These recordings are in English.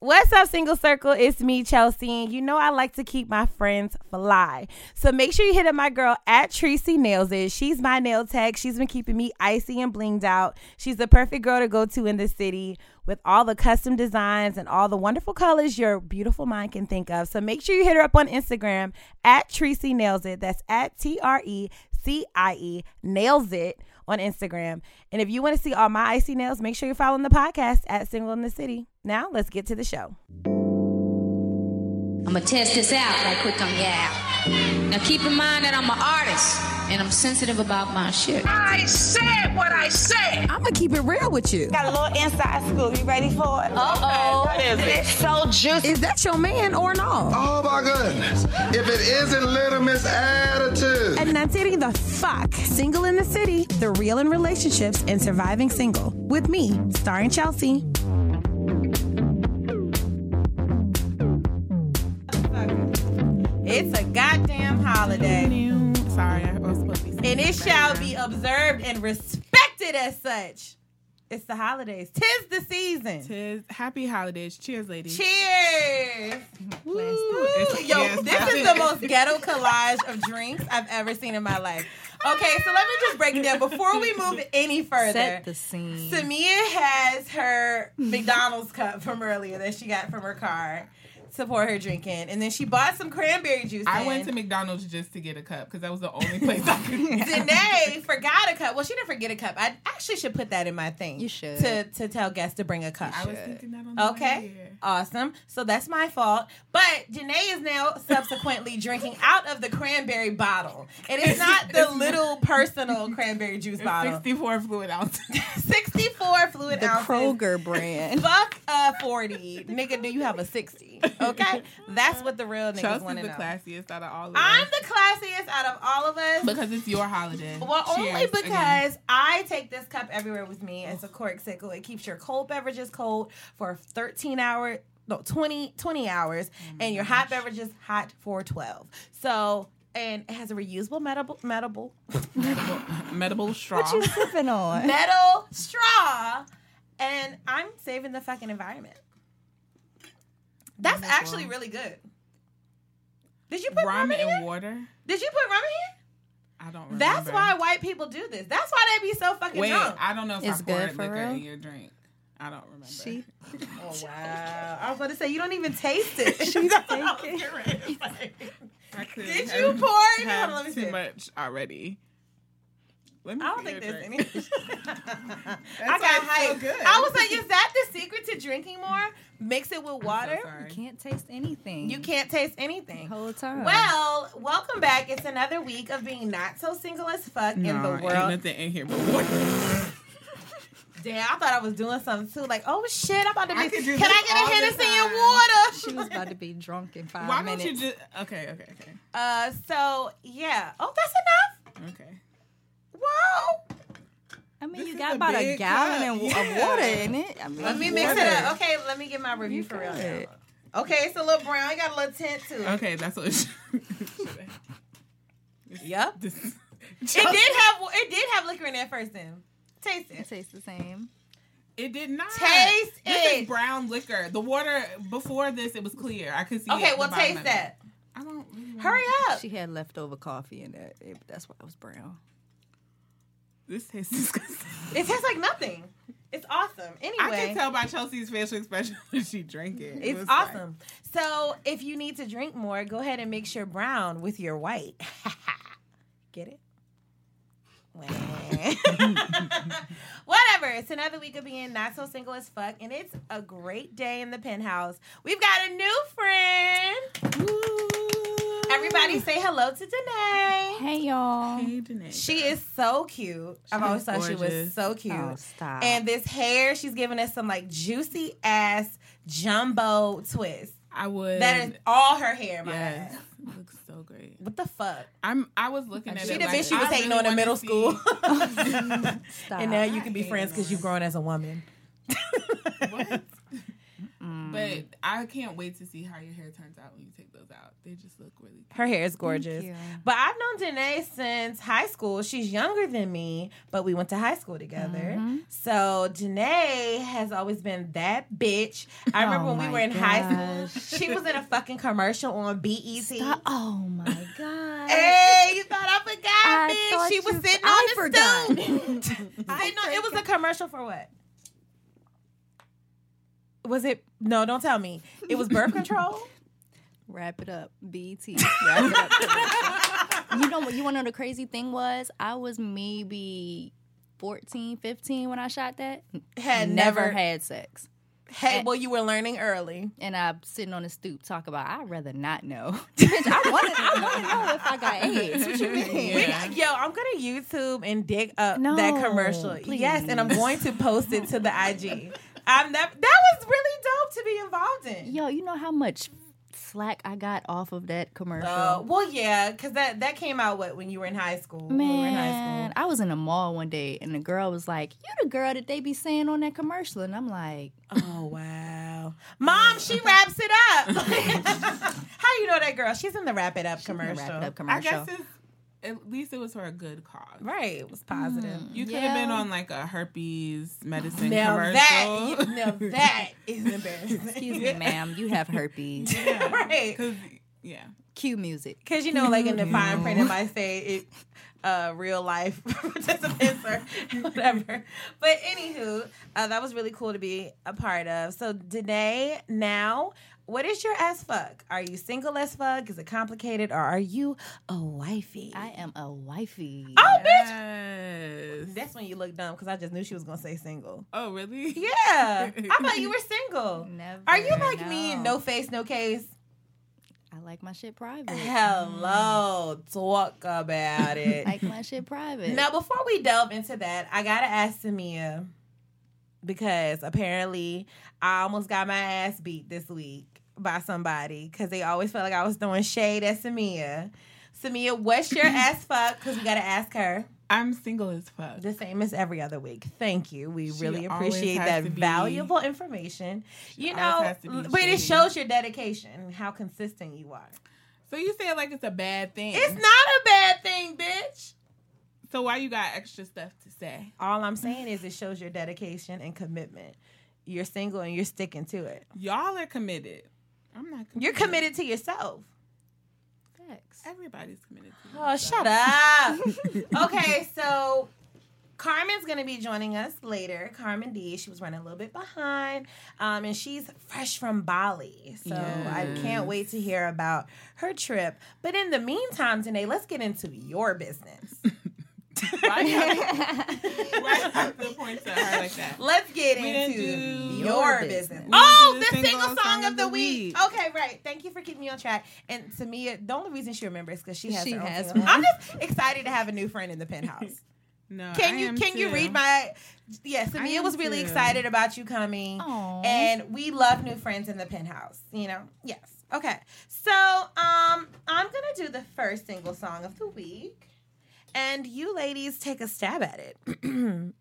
What's up, Single Circle? It's me, Chelsea. And you know I like to keep my friends fly. So make sure you hit up my girl at Trecie Nails It. She's my nail tech. She's been keeping me icy and blinged out. She's the perfect girl to go to in the city with all the custom designs and all the wonderful colors your beautiful mind can think of. So make sure you hit her up on Instagram at Trecie Nails It. That's at T R E C I E Nails It on Instagram. And if you want to see all my icy nails, make sure you're following the podcast at Single in the City. Now, let's get to the show. I'm gonna test this out right quick on yeah. Now keep in mind that I'm an artist and I'm sensitive about my shit. I said what I said. I'm gonna keep it real with you. Got a little inside scoop. You ready for it? Uh oh. What is it? It's so juicy. Is that your man or no? Oh my goodness. If it isn't Little Miss Attitude. And that's it the fuck. Single in the City, the real in relationships and surviving single. With me, starring Chelsea. It's a goddamn holiday, Sorry, and it shall be observed and respected as such. It's the holidays. Tis the season. Tis happy holidays. Cheers, ladies. Cheers. Woo. Yo, this is the most ghetto collage of drinks I've ever seen in my life. Okay, so let me just break it down before we move any further. Set the scene. Samia has her McDonald's cup from earlier that she got from her car to pour her drink in, and then she bought some cranberry juice. I in. went to McDonald's just to get a cup because that was the only place I could. Danae forgot a cup. Well, she didn't forget a cup. I actually should put that in my thing. You should. to to tell guests to bring a cup. I was thinking that on the Okay. here. Awesome. So that's my fault. But Danae is now subsequently drinking out of the cranberry bottle. And it's not the little personal cranberry juice It's bottle. 64 fluid ounces. 64 fluid the ounces. Kroger brand. Fuck a 40. Nigga, do you have a 60? Okay? That's what the real niggas Chelsea's want the to know. the classiest out of all of us. I'm the classiest out of all of us. Because it's your holiday. Well, only because again. I take this cup everywhere with me It's a Corkcicle. It keeps your cold beverages cold for 13 hours, no, 20, 20 hours, oh and your hot beverages hot for 12. So, and it has a reusable metal, metal, Medible straw. What you sipping on? metal straw, and I'm saving the fucking environment. Oh That's actually really good. Did you put rum Ramen in here? water. Did you put rum in here? I don't remember. That's why white people do this. That's why they be so fucking Wait, drunk. I don't know if It's I good poured for liquor real? in your drink. I don't remember. She Oh wow! I was about to say you don't even taste it. She's I could Did you pour it? Hold have let me too see. much already. Let me I don't think there's drink. any. I why got it's so good. I was like, is that the secret to drinking more? Mix it with water. sorry. can't taste anything. you can't taste anything. the whole time. Well, welcome back. It's another week of being not so single as fuck in No, the ain't world. nothing in here but water. Damn, I thought I was doing something too. Like, oh shit, I'm about to be. I could do Can I get a all the Hennessy and water? she was about to be drunk in five Why minutes. Why don't you just? Okay, okay, okay, Uh, so yeah. Oh, that's enough. okay. Whoa. I mean, This you got about a big gallon cup. of, of water in it. I mean, Let me mix it up. Okay, let me get my review You for real. good. Now. Okay, it's a little brown. It got a little tint to it. Okay, that's what. It should, Yep. this, It did have it did have liquor in there first. Then taste It it. tastes the same. It did not Taste This it. is brown liquor. The water before this, it was clear. I could see. Okay, it at well the taste that. I don't. Really wanna- Hurry up. She had leftover coffee in it. it that's why it was brown. This tastes disgusting. It tastes like nothing. It's awesome. Anyway, I can tell by Chelsea's facial expression when she drank it. It it's was like- awesome. So if you need to drink more, go ahead and mix your brown with your white. Get it? Whatever. It's another week of being not so single as fuck, and it's a great day in the penthouse. We've got a new friend. Everybody say hello to Danae. Hey y'all. Hey, Danae. She is so cute. I've always is thought she was so cute. Oh, stop. And this hair, she's giving us some like juicy ass jumbo twist. I would. That is all her hair, my Yes, ass. looks so great. What the fuck? I'm. I was looking at She it. the like, bitch she was I hating really on in middle see- school. And now you can be friends because you've grown as a woman. What? But I can't wait to see how your hair turns out when you take those out. They just look really. Her hair is gorgeous. you. But I've known Danae since high school. She's younger than me, but we went to high school together. Mm-hmm. So Danae has always been that bitch. I remember Oh when we were in high school, she was in a fucking commercial on BET. Stop- Oh my god. Hey, you thought I forgot, I bitch? She was you- sitting I on the forgot. stool. Sitting on- it was a commercial for what? Was it? No, don't tell me. It was birth control. Wrap it up, BT. Wrap it up. you know what? You want to know the crazy thing was? I was maybe 14, 15 when I shot that. Had never never had sex. Hey, well, you were learning early. And I'm sitting on the stoop talk about. I'd rather not know. Bitch, I want to. I want to know if I got AIDS. What you mean? We- yo, I'm gonna YouTube and dig up No, that commercial. please. Yes, and I'm going to post it to the IG. I'm that. That was really dope to be involved in. Yo, you know how much slack I got off of that commercial? Uh, well, yeah, because that that came out what when you were in high school. When we were in high Man, school. I was in a mall one day and the girl was like, You the girl that they be saying on that commercial. And I'm like, Oh wow, mom, she wraps it up. How you know that girl? She's in the Wrap It Up commercial. Wrap it up I commercial. guess it's at least it was for a good cause. Right, it was positive. You could have been on like a herpes medicine Now commercial. that, now that is embarrassing. Excuse me, ma'am, you have herpes. right. Cause yeah, Cue music. Because you know, like in the fine print, it might say it, uh, real life participants or whatever. But anywho, uh, that was really cool to be a part of. So Danae, now, what is your as fuck? Are you single as fuck? Is it complicated, or are you a wifey? I am a wifey. oh, bitch. yes. That's when you look dumb because I just knew she was gonna say single. Oh really? Yeah, I thought you were single. Never. Are you like me, no face, no case? I like my shit private. Hello, mm. talk about it. like my shit private. Now, before we delve into that, I gotta ask Samia because apparently I almost got my ass beat this week by somebody because they always felt like I was throwing shade at Samia. Samia, what's your ass fuck? Because we gotta ask her I'm single as fuck. the same as every other week. Thank you. We She really appreciate that valuable information. You know, always has to be but it shows your dedication and how consistent you are. So you say it like it's a bad thing. It's not a bad thing, bitch. So why you got extra stuff to say? All I'm saying is it shows your dedication and commitment. You're single and you're sticking to it. Y'all are committed. I'm not. committed. You're committed to yourself. Facts. Everybody's committed. To Oh, shut up. okay, so Carmen's gonna be joining us later. Carmen D. She was running a little bit behind, um, and she's fresh from Bali. So I can't wait to hear about her trip. But in the meantime, Danae, let's get into your business. Let's get We into your your business. business. Oh, the single, single song of the week. Okay, right. Thank you for keeping me on track. And Samia, the only reason she remembers because she has She her has single. I'm just excited to have a new friend in the penthouse. No, Can I you am can you read my? Yes, I Samia was really too. excited about you coming, Aw. and we love new friends in the penthouse. You know, yes. Okay, so um, I'm gonna do the first single song of the week, and you ladies take a stab at it.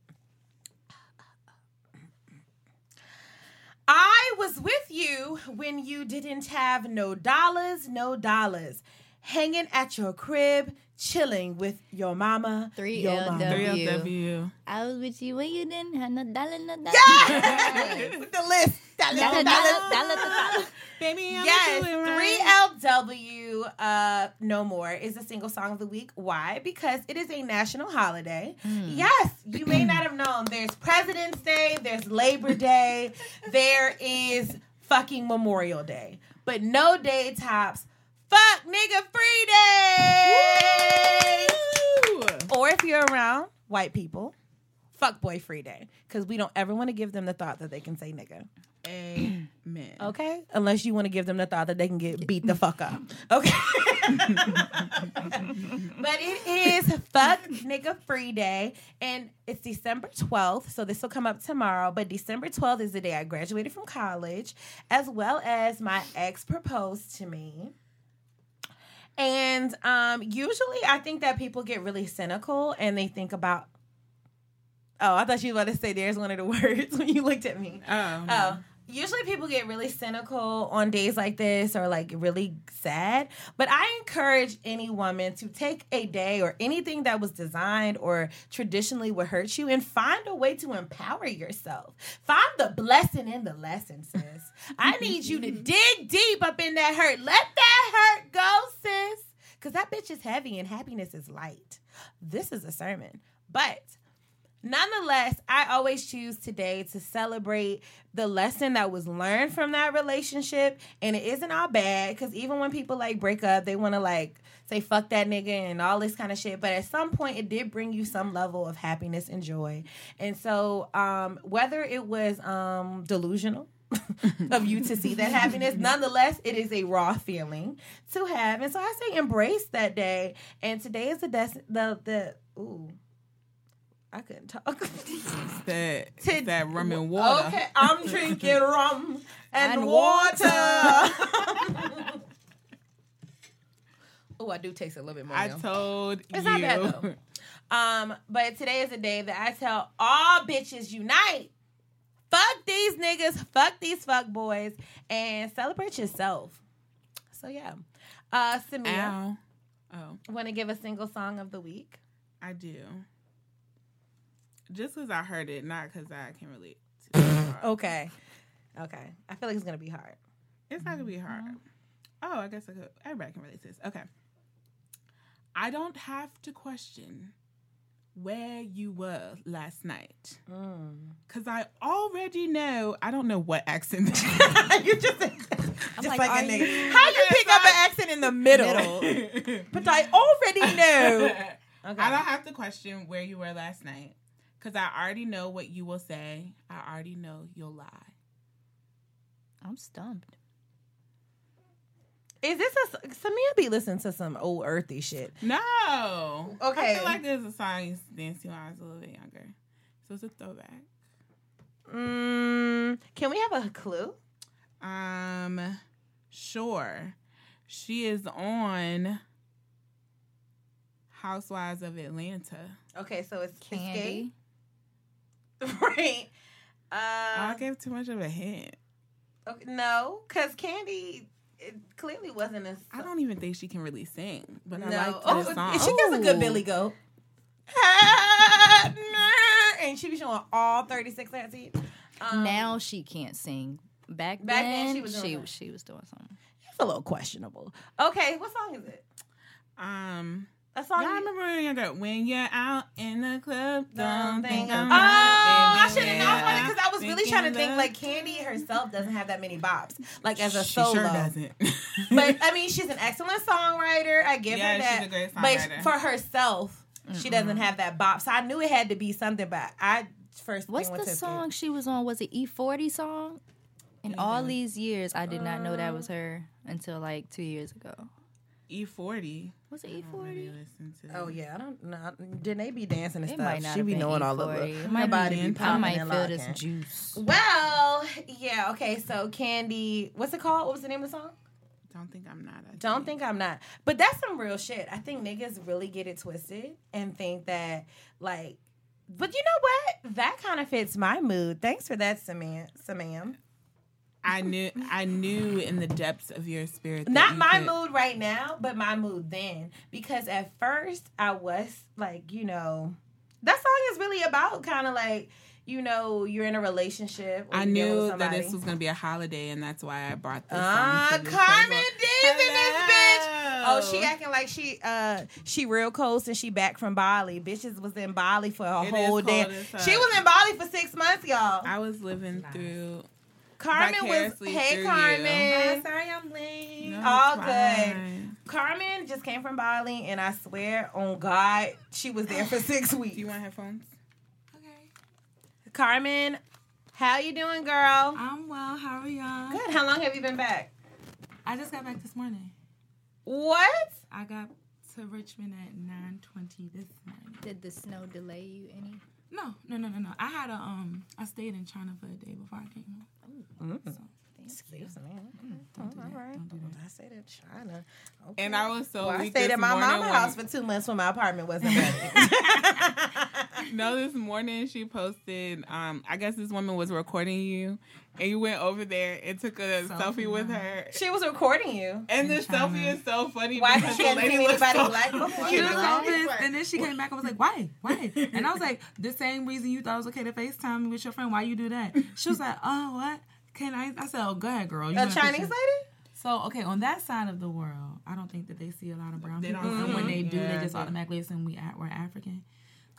I was with you when you didn't have no dollars, no dollars, hanging at your crib, chilling with your mama, Three your L mama. W. 3LW. I was with you when you didn't have no dollar, no dollar. Yes! With the list. Dollar, Dollar, dollar, dollar, dollar, dollar. Baby, I'm Yes, doing right. 3LW uh No More is a single song of the week. Why? Because it is a national holiday. Yes, you may not have known. There's President's Day, there's Labor Day, there is fucking Memorial Day. But no day tops fuck nigga free day. Or if you're around white people, fuck boy free day. Because we don't ever want to give them the thought that they can say nigga. Amen. Okay? Unless you want to give them the thought that they can get beat the fuck up. Okay? but it is Fuck Nigga Free Day. And it's December 12th. So this will come up tomorrow. But December 12th is the day I graduated from college, as well as my ex proposed to me. And um, usually I think that people get really cynical and they think about. Oh, I thought you were about to say there's one of the words when you looked at me. Oh, Oh, usually people get really cynical on days like this or like really sad but i encourage any woman to take a day or anything that was designed or traditionally would hurt you and find a way to empower yourself. Find the blessing in the lesson sis. I need you to dig deep up in that hurt. Let that hurt go sis because that bitch is heavy and happiness is light. This is a sermon but Nonetheless, I always choose today to celebrate the lesson that was learned from that relationship. And it isn't all bad because even when people like break up, they want to like say fuck that nigga and all this kind of shit. But at some point, it did bring you some level of happiness and joy. And so, um, whether it was um, delusional, of you to see that happiness. Nonetheless, it is a raw feeling to have, and so I say embrace that day. And today is the des- the the ooh. I couldn't talk. It's that, it's that rum and water. Okay, I'm drinking rum and, And water. oh, I do taste a little bit more. I now. told It's you. not bad though. Um, but today is a day that I tell all bitches unite. Fuck these niggas, fuck these fuck boys, and celebrate yourself. So yeah. Uh Samia, Ow. Oh, wanna give a single song of the week? I do. Just because I heard it, not because I can relate. to. Okay. Okay. I feel like it's gonna be hard. It's not gonna be hard. Mm-hmm. Oh, I guess I could. Everybody can relate to this. Okay. I don't have to question where you were last night mm. because I already know. I don't know what accent. you just just like, like, a are nigga. you- How you pick up an accent in the middle? but I already know. Okay. I don't have to question where you were last night because I already know what you will say. I already know you'll lie. I'm stumped. Is this a Samia be listening to some old earthy shit? No. Okay. I feel like there's a song I used to dance to when I was a little bit younger. So it's a throwback. Mm, can we have a clue? Um, sure. She is on Housewives of Atlanta. Okay, so it's Candy. Escape. right. I Uh, gave too much of a hint. okay, no, because Candy it clearly wasn't a. I don't even think she can really sing, but I like oh, this song. she does a good Billy Goat. and she be showing all thirty six her teeth. Um, now she can't sing. Back, Back then, then she was doing she, something. she was doing something. it's a little questionable. Okay, what song is it? Um, A song. y'all you- remember when you're when you're out in the club, don't think Oh, about I should have known baby. because I was really trying to think like Candy herself doesn't have that many bops, like as a She solo. sure doesn't. But I mean, she's an excellent songwriter. I give Yeah, her that. she's a great But for herself, she doesn't have that bop. So I knew it had to be something. But I first What's thing the to song she was on? Was it E40 song? In all these years, I did not know that Uh. was her until like two years ago. E40. Was it I don't really E40? listen to Oh yeah, I don't know. Didn't they be dancing and It stuff? might not she have be been knowing all of E40. it. It Her might body be dancing. I popping might and feel this juice. Well, yeah. Okay, so Candy, what's it called? What was the name of the song? Don't think I'm not. I Don't think I'm not. But that's some real shit. I think niggas really get it twisted and think that like but you know what? That kind of fits my mood. Thanks for that, Samam. Samam. I knew. I knew in the depths of your spirit. that Not my could- mood right now, but my mood then. Because at first I was like, you know, that song is really about kind of like, you know, you're in a relationship. I you're dealing with knew that this was gonna be a holiday, and that's why I brought this. Ah, the Carmen. D's in this bitch. Oh, she acting like she uh she real coast and she back from Bali. Bitches was in Bali for a It whole day. cold as fuck. She was in Bali for six months, y'all. I was living through. Carmen was hey through you. Carmen. Sorry, I'm late. No, All it's good. Carmen just came from Bali and I swear on God, she was there for six Do weeks. you want headphones? Okay. Carmen, how you doing, girl? I'm well. How are y'all? Good. How long have you been back? I just got back this morning. What? I got to Richmond at 9:20 this morning. Did the snow delay you any? No, no, no, no, no. I had a um. I stayed in China for a day before I came home. Mm. So, Excuse me. Oh, all right. I stayed in China. Okay. And I was so Well, I stayed this at my morning mama's house for two months when my apartment wasn't ready. No, this morning she posted. Um, I guess this woman was recording you, and you went over there and took a selfie, with her. she was recording you. And the selfie is so funny Why because she the hadn't lady seen looks anybody so black before? She was funny. all pissed, and then she came back and was like, "Why? Why?" And I was like, "The same reason you thought it was okay to Facetime with your friend. Why you do that?" She was like, "Oh, what? Can I?" I said, "Oh, go ahead, girl." You A Chinese your-" lady? So okay, on that side of the world, I don't think that they see a lot of brown They people, don't and when they do, Yeah, they just they- automatically assume we at, we're African.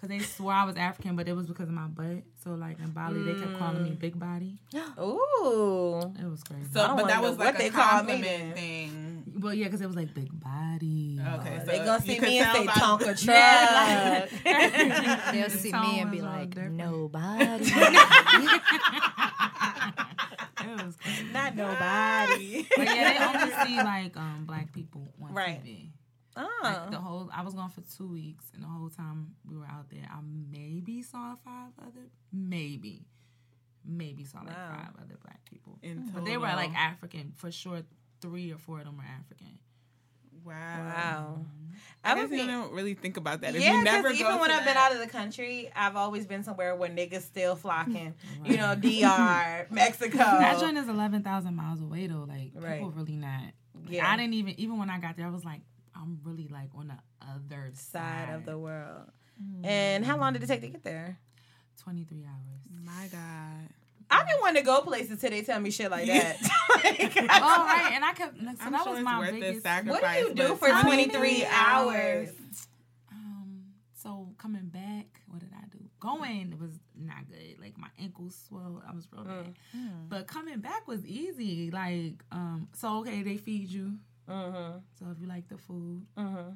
Cause they swore I was African, but it was because of my butt. So like in Bali, they kept calling me mm. Big Body. Ooh. It was crazy. So, but that was what like they a call me compliment then. thing. well, yeah, because it was like Big Body. Okay, oh, so They gonna see me and tell say by- Tonka truck. They'll see me and be a like, nobody. It was crazy. Not nobody. But yeah, they only see like um black people on Right. TV. oh. Like the whole, I was gone for two weeks, and the whole time we were out there, I maybe saw five other, maybe, maybe saw like Wow. five other black people. In But they were like African for sure. Three or four of them were African. Wow. Wow. I, I guess would you don't really think about that. If Yeah, you never because go even when to I've been out of the country, I've always been somewhere where niggas still flocking. You know, DR, Mexico. That joint is eleven thousand miles away though. Like Right. people really not. Yeah. I didn't even even when I got there, I was like, I'm really like on the other side of the world. And how long did it take to get there? Twenty three hours. My God. I've been wanting to go places till they tell me shit like that. Like, oh right, and I kept. So I'm that sure was it's my worth the biggest. sacrifice. what do you do for 23 hours? Um, so coming back, what did I do? Going was not good. Like my ankles swelled. I was real bad. But coming back was easy. Like, um, so okay, they feed you. Mm-hmm. So if you like the food, Mm-hmm.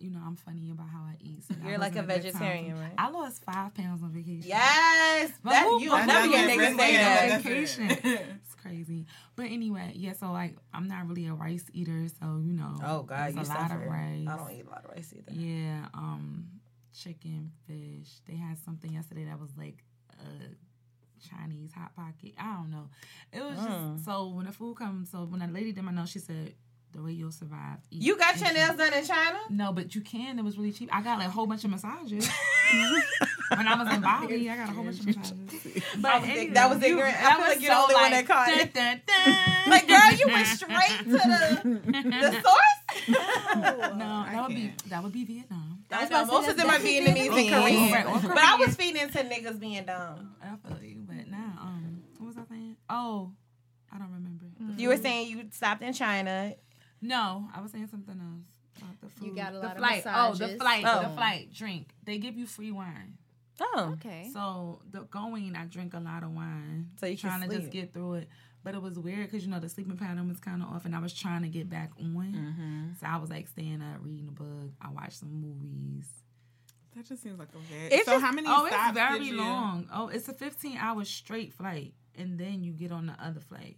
You know I'm funny about how I eat. So You're like a good time for vegetarian, right? I lost five pounds on vacation. Yes. But That, who- you but none of who your gets niggas say that. vacation? It's crazy. But anyway, yeah. So like, I'm not really a rice eater. So you know, Oh God, you a lot of rice. I don't eat a lot of rice either. Yeah, um, chicken, fish. They had something yesterday that was like a Chinese hot pocket. I don't know. It was Mm. just so when the food comes. So when that lady did my nails, she said the way you'll survive. eat You got your nails done in China? No, but you can. It was really cheap. I got like a whole bunch of massages. when I was in Bali, I got a whole bunch of massages. But was- anyway, that was you- ignorant. I that feel like you're the only one that caught dun, it. dun, dun. Like, girl, you went straight to the the source. No, that would be that would be Vietnam. I know most of them are Vietnamese and Korean, Right, but I was feeding into niggas being dumb. I feel you, but now, um, what was I saying? Oh, I don't remember. You were saying you stopped in China. No, I was saying something else. About the food. You got a the lot of flight. Oh, the flight. Oh. The flight. Drink. They give you free wine. Oh, Okay. So the going, I drink a lot of wine. So you can trying to just get through it. But it was weird because you know the sleeping pattern was kind of off, and I was trying to get back on. Mm-hmm. So I was like staying up, reading a book. I watched some movies. That just seems like a very. It's so just- how many Oh, stops it's very did you? long. Oh, it's a 15 hour straight flight, and then you get on the other flight.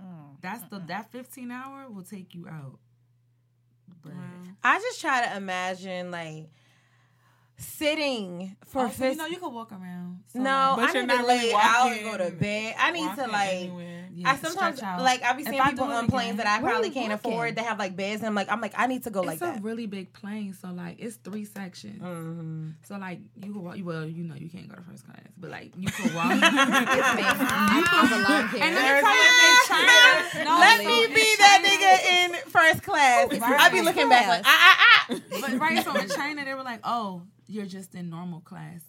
Mm-hmm. That's the mm-hmm. that 15 hour will take you out. But I just try to imagine like sitting for also, you know you can walk around. So, no, But I you're need to not lay really out and go to bed. I need to like. yeah, I sometimes like I be seeing I people do it on planes again- that I probably can't walking? afford that have like beds. And I'm like, I'm like, I need to go like it's that. a really big plane, so like it's three sections. Mhm. So like you can walk. Well, you know you can't go to first class, but like you can walk. you belong here. And let me tell you, no, Let me be that nigga in first class. Right. I be looking back like, ah, ah, ah. But right, so in China they were like, "Oh, you're just in normal class."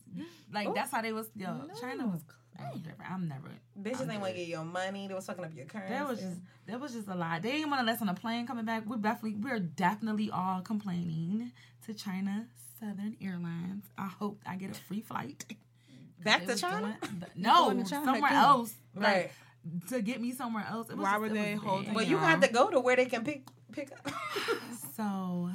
Like that's how they was. Yo, China was oh, different. I'm never. Bitches ain't want to get your money. They was fucking up your currency. That was just that was just a lot. They didn't want to let us on a plane coming back. We're definitely we're definitely all complaining to China Southern Airlines. I hope I get a free flight. back to China. doing- no, to China somewhere again. else. Like, Right. to get me somewhere else. It was Why just- were it they was holding bad. Well, you have to go to where they can pick pick up. So,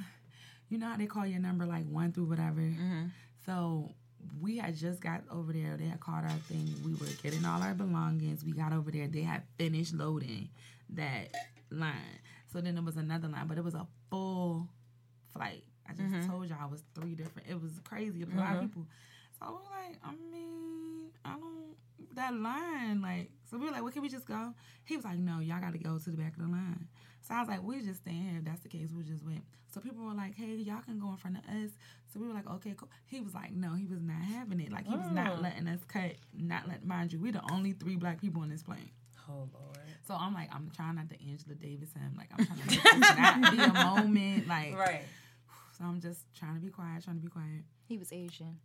you know how they call your number like one through whatever. Mm-hmm. So we had just got over there. They had called our thing. We were getting all our belongings. We got over there. They had finished loading that line. So then there was another line, but it was a full flight. I just Mm-hmm. told y'all it was three different. It was crazy. It was a lot of people. So I was like, I mean, I don't that line. Like, so we were like, well, can we just go? He was like, no, y'all got to go to the back of the line. So I was like, we just stand here. If that's the case, we just went. So people were like, hey, y'all can go in front of us. So we were like, okay, cool. He was like, no, he was not having it. Like, he was not oh. letting us cut, not let, mind you, we're the only three black people on this plane. Oh Lord. So I'm like, I'm trying not to Angela Davis him. Like, I'm trying to not be a moment. Like, Right. so I'm just trying to be quiet, trying to be quiet. He was Asian.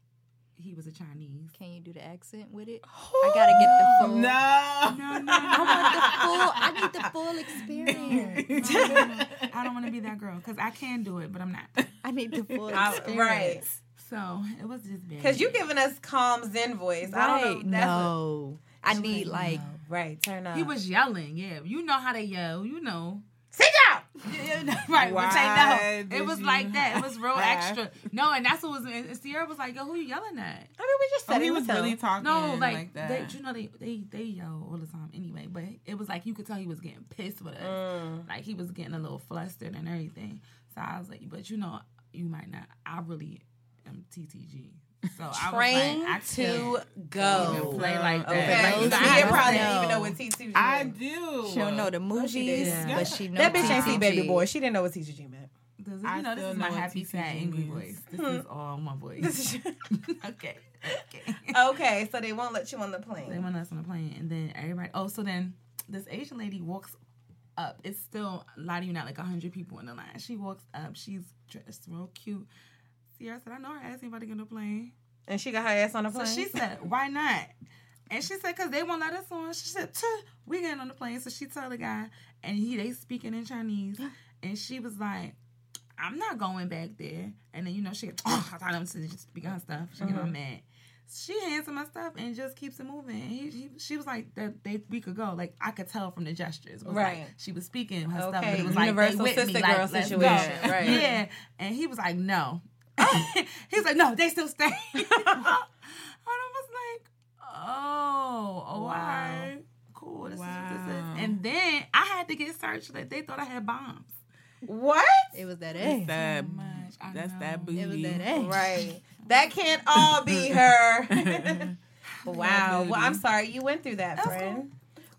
He was a Chinese. Can you do the accent with it? I gotta get the full. No. No, no, I want the full. I need the full experience. I don't want to be that girl because I can do it, but I'm not. I need the full I- experience. right. So it was just bad. Because you giving us calm Zen voice. I don't Right. know. That's a- no. I need like right. Turn up. He was yelling. Yeah, you know how they yell. You know. sit down. right, Why which I know. It was like that. It was real have- extra. No, and that's what was. And Sierra was like, "Yo, who you yelling at?" I mean, we just Oh, said he it was really talking No, like, like, that. They, you know they, they they yell all the time anyway. But it was like you could tell he was getting pissed with us. Mm. Like he was getting a little flustered and everything. So I was like, "But you know, you might not. I really am TTG." So I Train was like, I to go. even play like that. Okay. Like, So you know, I Sia had to probably say- didn't even know what T2 I do. she don't know the movies, did. but she knows That bitch ain't see Baby Boy. She didn't know what T2G meant. Does it- I you know, this is know my happy, TTG sad, angry voice. This hmm. is all my voice. Okay. Okay. okay, so they won't let you on the plane. They won't let us on the plane, and then everybody. Oh, so then this Asian lady walks up. It's still a lot of you not like hundred people in the line. She walks up. She's dressed real cute. Sierra said, "I know her ass ain't about to get on the plane." And she got her ass on the plane. So she said, "Why not?" And she said, "Cause they won't let us on." She said, "Tuh, "We getting on the plane." So she told the guy, and he they speaking in Chinese, and she was like. I'm not going back there. And then, you know, she oh, I thought him to just speak her stuff. She get all uh-huh. mad. She hands him my stuff and just keeps it moving. He, he, she was like, that they we could go. Like, I could tell from the gestures. Was Right. Like, she was speaking her stuff, but Okay, it was like, universal they with me. sister Like, girl situation, right. Yeah. And he was like, no. He's like, no, they still stay. and I was like, oh, oh, all right. Cool. This is what this Wow. is. And then I had to get searched. Like, they thought I had bombs. what? It was that That's A. that, much, I that's know. that booty. It was that A. Right. That can't all be her. wow. Well, I'm sorry you went through that, friend.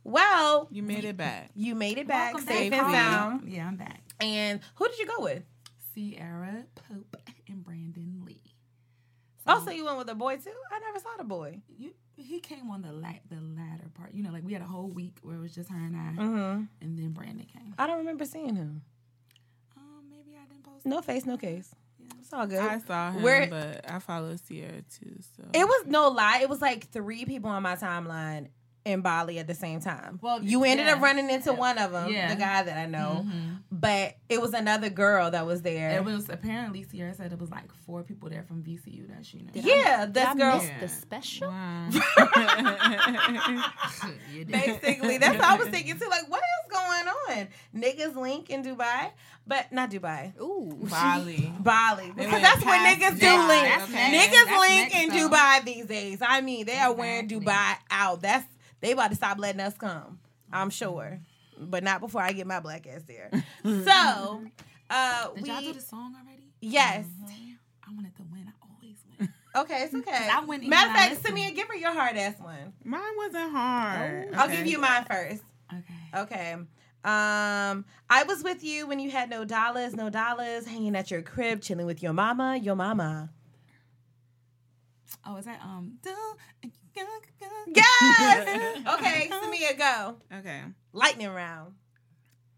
Well, You made it back. you made it back Welcome safe back, and sound. Yeah, I'm back. And who did you go with? Sierra Pope and Brandon Lee. Oh, so you went with a boy too? I never saw the boy. You, he came on the la- the latter part. You know, like we had a whole week where it was just her and I, Mm-hmm. and then Brandon came. I don't remember seeing him. Um, maybe I didn't post. No face, no case. It's all good. I saw him, Where- but I follow Sierra too. So It was no lie. It was like three people on my timeline in Bali at the same time. Well, you ended up running into one of them, Yeah. the guy that I know, Mhm. but it was another girl that was there. It was apparently Sierra said it was like four people there from VCU that she knew. yeah, this I girl. missed the special. You. Basically, that's what I was thinking too. Like, what is going on? Niggas link in Dubai, but not Dubai. Ooh. Bali. Bali, because that's where past niggas do link. That's next. Niggas That's link in. Dubai these days. I mean, they are wearing Dubai out. That's they about to stop letting us come. I'm sure, but not before I get my black ass there. so, uh, Did we y'all do the song already? yes. Damn, I wanted to win. I always win. Okay, it's okay. I wouldn't even Matter of not fact, listen. Samia, give her your hard ass one. Mine wasn't hard. I'll give you mine first. Okay. Okay. Um, I was with you when you had no dollars, no dollars, hanging at your crib, chilling with your mama, your mama. Oh, is that um? Yes. okay, Samia, go. Okay. Lightning round.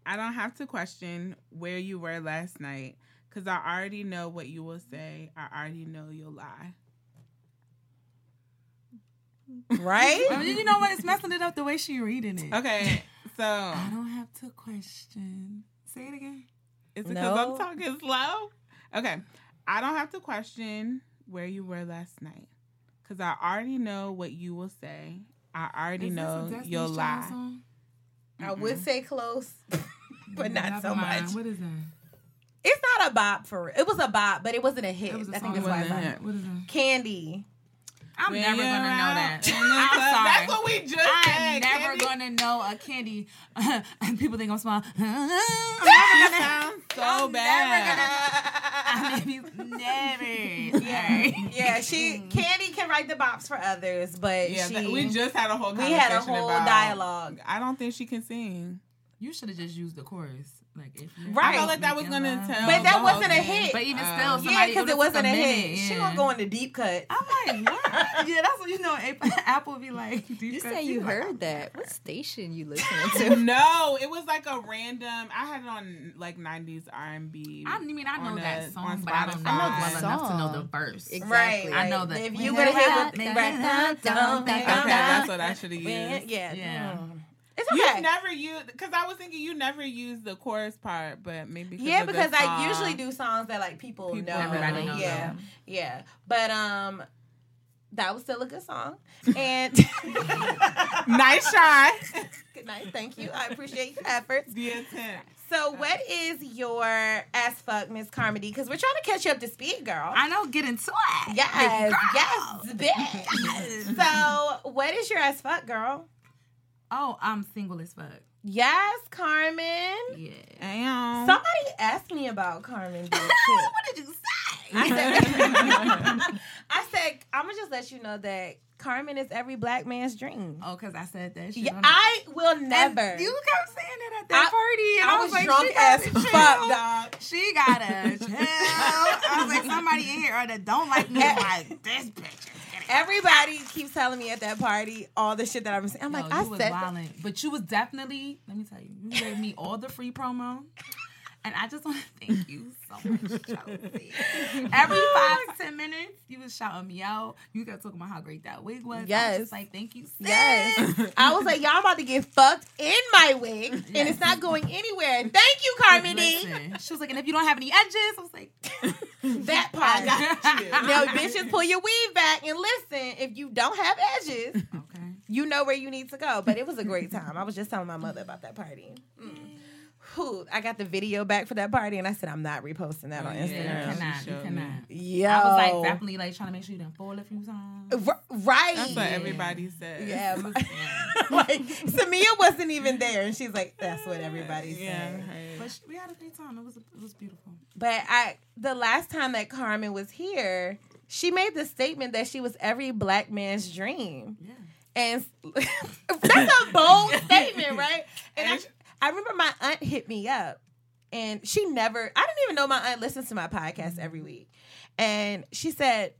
I don't have to question where you were last night because I already know what you will say. I already know you'll lie. Right? Oh, you know what? It's messing it up the way she reading it. Okay, so I don't have to question. Say it again. is it because No. I'm talking slow? Okay, I don't have to question where you were last night because I already know what you will say. I already Is know you'll lie. I would say close, but not so much. What is that? It's not a bop for real. It was a bop, but it wasn't a hit. It was a I think song. that's why It wasn't a like hit. What is that? Candy. I'm never gonna know that. I'm sorry. That's what we just said. I'm never Candy. gonna know a candy. people think I'm small. I'm never gonna. so I'm never gonna- I Never. Yeah, yeah. She mm-hmm. Candy can write the bops for others, but Yeah, she we just had a whole we had a whole about- dialogue. I don't think she can sing. You should have just used the chorus. Like if you Right. I felt like that was gonna tell. But that wasn't whole a hit. But even still, Um, somebody yeah, because it wasn't a hit. minute, She yeah. gonna go in the deep cut. I'm like, what? yeah, that's what you know. Apple be like, You say you heard that? What station you listening to? no, it was like a random. I had it on like '90s R&B. I mean, I know on that the- song, but I don't know Spotify. well enough to know the song. verse. Exactly. Right, I know that. If you When gonna hit I- with when right, I- don't Okay, that's what I should have Yeah, used. yeah. It's You okay. never used because I was thinking you never use the chorus part, but maybe yeah, because I song. usually do songs that like people, People know. Everybody knows yeah, them. yeah. But um, that was still a good song. And nice try. good night. Thank you. I appreciate your efforts. The intent. So, what is your ass fuck, Miss Carmen D? Because we're trying to catch you up to speed, girl. I know, get into it. yes, yes, bitch. So, what is your ass fuck, girl? Oh, I'm single as fuck. Yes, Carmen. Yeah. Damn. Somebody asked me about Carmen. Did what did you say? I said, I said, I'm gonna just let you know that Carmen is every black man's dream. Oh, because I said that shit. Yeah, I will And never. You kept saying that at that I- party, and I I, was was, like, drunk she as fuck, dog. She gotta chill. I was like, somebody in here that don't like me like this bitch. Everybody keeps telling me at that party all the shit that I'm saying. I'm like, no, I you was said, violent, but you was definitely. Let me tell you, you gave me all the free promo, and I just want to thank you so much, Chelsea. Every five, ten minutes, you was shouting me out. You kept talking about how great that wig was. I was just like thank you. Sis. Yes. I was like, y'all about to get fucked in my wig, and it's not going anywhere. Thank you. Listen, she was like, and if you don't have any edges, I was like, That part. got you. now, bitches, pull your weave back and listen. If you don't have edges, okay. you know where you need to go. But it was a great time. I was just telling my mother about that party. Mm. Whew, I got the video back for that party, and I said I'm not reposting that on Yeah, you Instagram. cannot. You cannot. Yo, I was like definitely like trying to make sure you didn't fall a few times. R- right. That's what everybody said. Yeah, like Samia wasn't even there, and she's like, "That's what everybody said." Yeah. right. But sh- we had a great time. It was it was beautiful. But I, the last time that Carmen was here, she made the statement that she was every black man's dream, Yeah. and that's a bold statement, right? And I, I remember my aunt hit me up, and she never, I didn't even know my aunt listens to my podcast every week, and she said.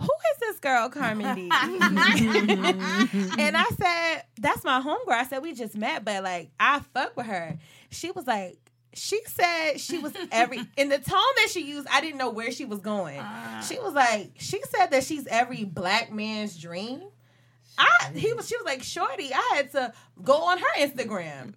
Who is this girl, Carmen D? and I said, That's my homegirl. I said, We just met, but like, I fuck with her. She was like, She said she was every, in the tone that she used, I didn't know where she was going. Ah. She was like, She said that she's every black man's dream. I, he was, she was like, Shorty, I had to go on her Instagram.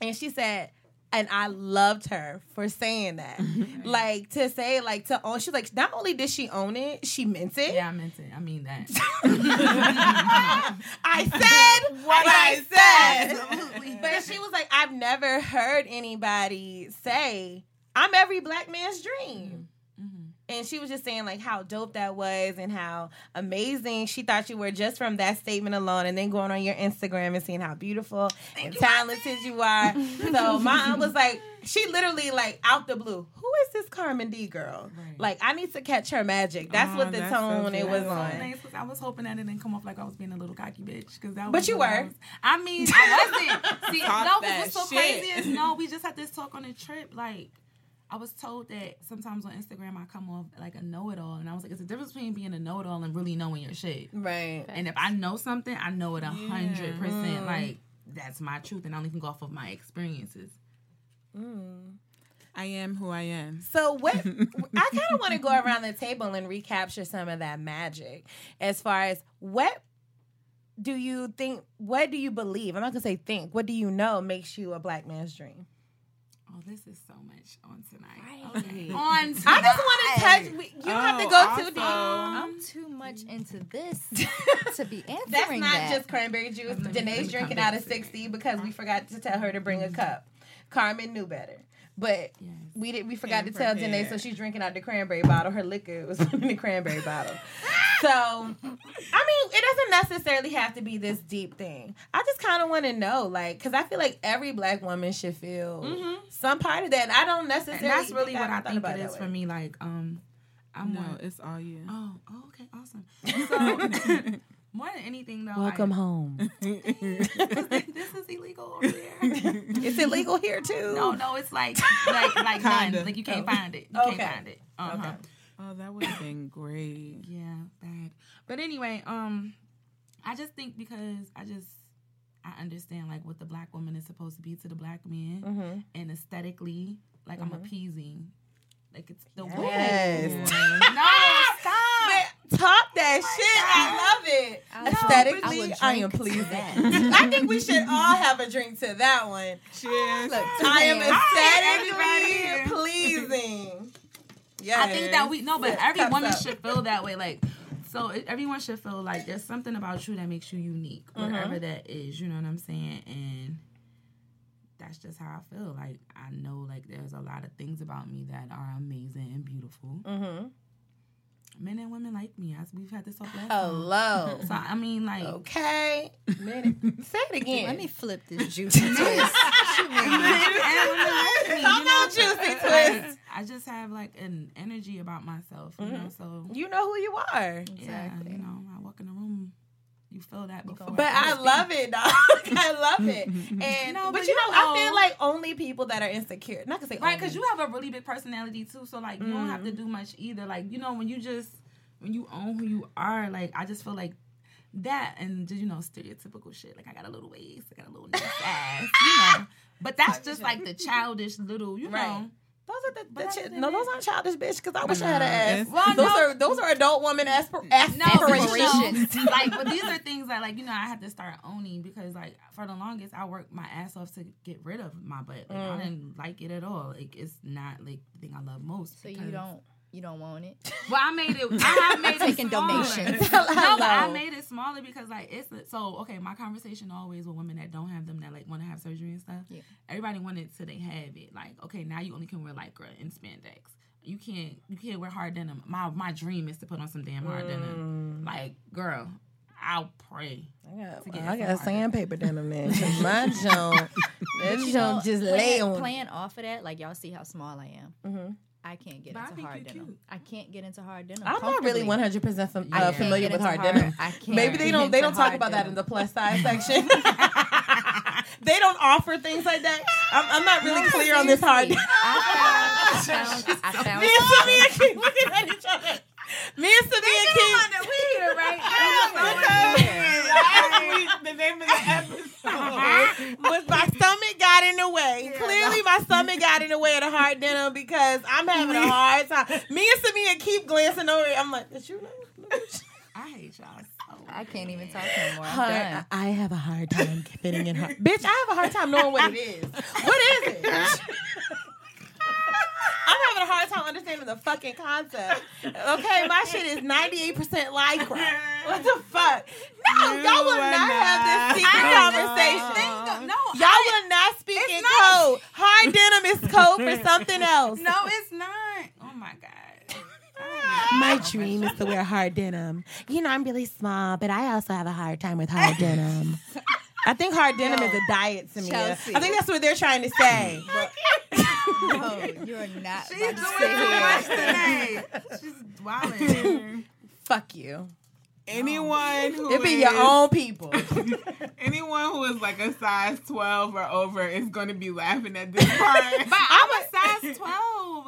And she said, and I loved her for saying that. Mm-hmm. like to say, like to own. She's like, not only did she own it, she meant it. Yeah, I meant it. I mean that. I said what I said. Absolutely. But she was like, I've never heard anybody say, I'm every black man's dream. Mm-hmm. Mm-hmm. And she was just saying like how dope that was and how amazing she thought you were just from that statement alone and then going on your Instagram and seeing how beautiful and talented you are. so my aunt was like, she literally like out the blue, who is this Carmen D girl? Right. Like I need to catch her magic. That's Oh, what the that's so tone it was beautiful. on. Nice, 'cause I was hoping that it didn't come off like I was being a little cocky bitch. Cause that But you what I were. was- I mean, I wasn't. See, Talk no, 'cause that what's so shit. crazy is no, we just had this talk on a trip. Like, I was told that sometimes on Instagram I come off like a know-it-all, and I was like, "It's a difference between being a know-it-all and really knowing your shit." Right. And if I know something, I know it a hundred Mm. percent. Like that's my truth, and I only can go off of my experiences. I am who I am. So what I kind of want to go around the table and recapture some of that magic as far as what do you think what do you believe? I'm not going to say think. What do you know makes you a black man's dream? Oh, this is so much on tonight. Right. Okay. On tonight. I just want to touch you don't have to go Oh, too deep. I'm too much into this to be answering That's not that. just cranberry juice. Let Danae's drinking out of to it. 60 because we forgot to tell her to bring a cup. Carmen knew better. But Yes. we did we forgot Came to tell Danae, so she's drinking out the cranberry bottle. Her liquor was in the cranberry bottle. So, I mean, it doesn't necessarily have to be this deep thing. I just kind of want to know, like, because I feel like every black woman should feel some part of that. And I don't necessarily. And that's really what I haven't think about it way. for me. Like, um, I'm No, more. it's all you. Oh, oh, okay, awesome. So, more than anything, though, Welcome I, home. this is illegal over there. it's illegal here too. No, no, it's like like like none. Kinda. Like you can't find it. You Okay. can't find it. Uh-huh. Okay. Oh, that would have been great. Yeah, bad. But anyway, um, I just think because I just I understand like what the black woman is supposed to be to the black man, Mm-hmm. and aesthetically, like I'm appeasing. Like it's the way. Yes. No, stop. Talk that shit. I love it. I- Aesthetically, I I, am pleased. that. I think we should all have a drink to that one. Cheers. I am aesthetically pleasing. Yes. I think that we no, but every Cups woman up. should feel that way. Like, so everyone should feel like there's something about you that makes you unique, Mm-hmm. whatever that is. You know what I'm saying? And that's just how I feel. Like I know, like there's a lot of things about me that are amazing and beautiful. Mm-hmm. Men and women like me. As we've had this all last time. Hello. So I mean, like, Okay. men, Say it again. Let me flip this juicy twist. and women like me, Come you know? on, Juicy Twist. I just have like an energy about myself, you know. Mm-hmm. So You know who you are. yeah, you know, I walk in the room, you feel that before. But I love it, dog. I love it. And No, but, but you you know, I feel like only people that are insecure. Not to say right because you have a really big personality too. So like you don't have to mm-hmm. do much either. Like you know when you just when you own who you are, like I just feel like that and just, you know stereotypical shit. Like I got a little waist, I got a little nice ass, you know. But that's just like the childish little, you know. Right. Those are the, the chi- no, those aren't childish, bitch. Because I wish I had an ass. Well, those no. are those are adult woman aspir- No, but aspirations. know, like, but these are things that, like, you know, I have to start owning because, like, for the longest, I worked my ass off to get rid of my butt. Like, I mm. didn't like it at all. Like, it's not like the thing I love most. So you don't you don't want it. Well, I made it. I have made Taking it smaller. donations. no, but I made it smaller because like it's so okay. My conversation always with women that don't have them that like want to have surgery and stuff. Yeah. Everybody wanted to they have it. Like okay, now you only can wear lycra and spandex. You can't you can't wear hard denim. My my dream is to put on some damn hard denim. Like girl, I'll pray. I got, To get I got sandpaper denim man. My junk, that You just lay on. playing off of that, like y'all see how small I am. Mhm. I can't get But into hard you're denim. cute. I can't get into hard denim. I'm not really comfortably. 100 percent uh, familiar with into hard denim. I can't Maybe they don't. They don't talk hard about that in the plus size section. they don't offer things like that. I'm, I'm not really clear on this hard. Seriously, I found, I found, Me and Samia keep looking at each other. Me and Samia keep. We here, right? the name of the episode. But my stomach got in the way. Clearly, my stomach got in the way of the hard denim because I'm having a hard time. Me and Samia keep glancing over. I'm like, did you know? I hate y'all. So I can't even talk no more. I'm Hard. I have a hard time fitting in hard. Bitch, I have a hard time knowing what it is. What is it? I'm having a hard time understanding the fucking concept. Okay, my shit is 98% lycra. What the fuck? No, You y'all will are not have this secret I conversation. no, Y'all will not speak in code. Hard denim is code for something else. no, it's not. Oh my god. My dream is to wear hard denim. You know, I'm really small, but I also have a hard time with hard denim. I think hard denim is a diet to me. Chelsea. I think that's what they're trying to say. No, you're not She's doing to too much today. She's wilding. Fuck you. Anyone who It be is- your own people. anyone who is like a size twelve or over is going to be laughing at this part. But I'm a size 12.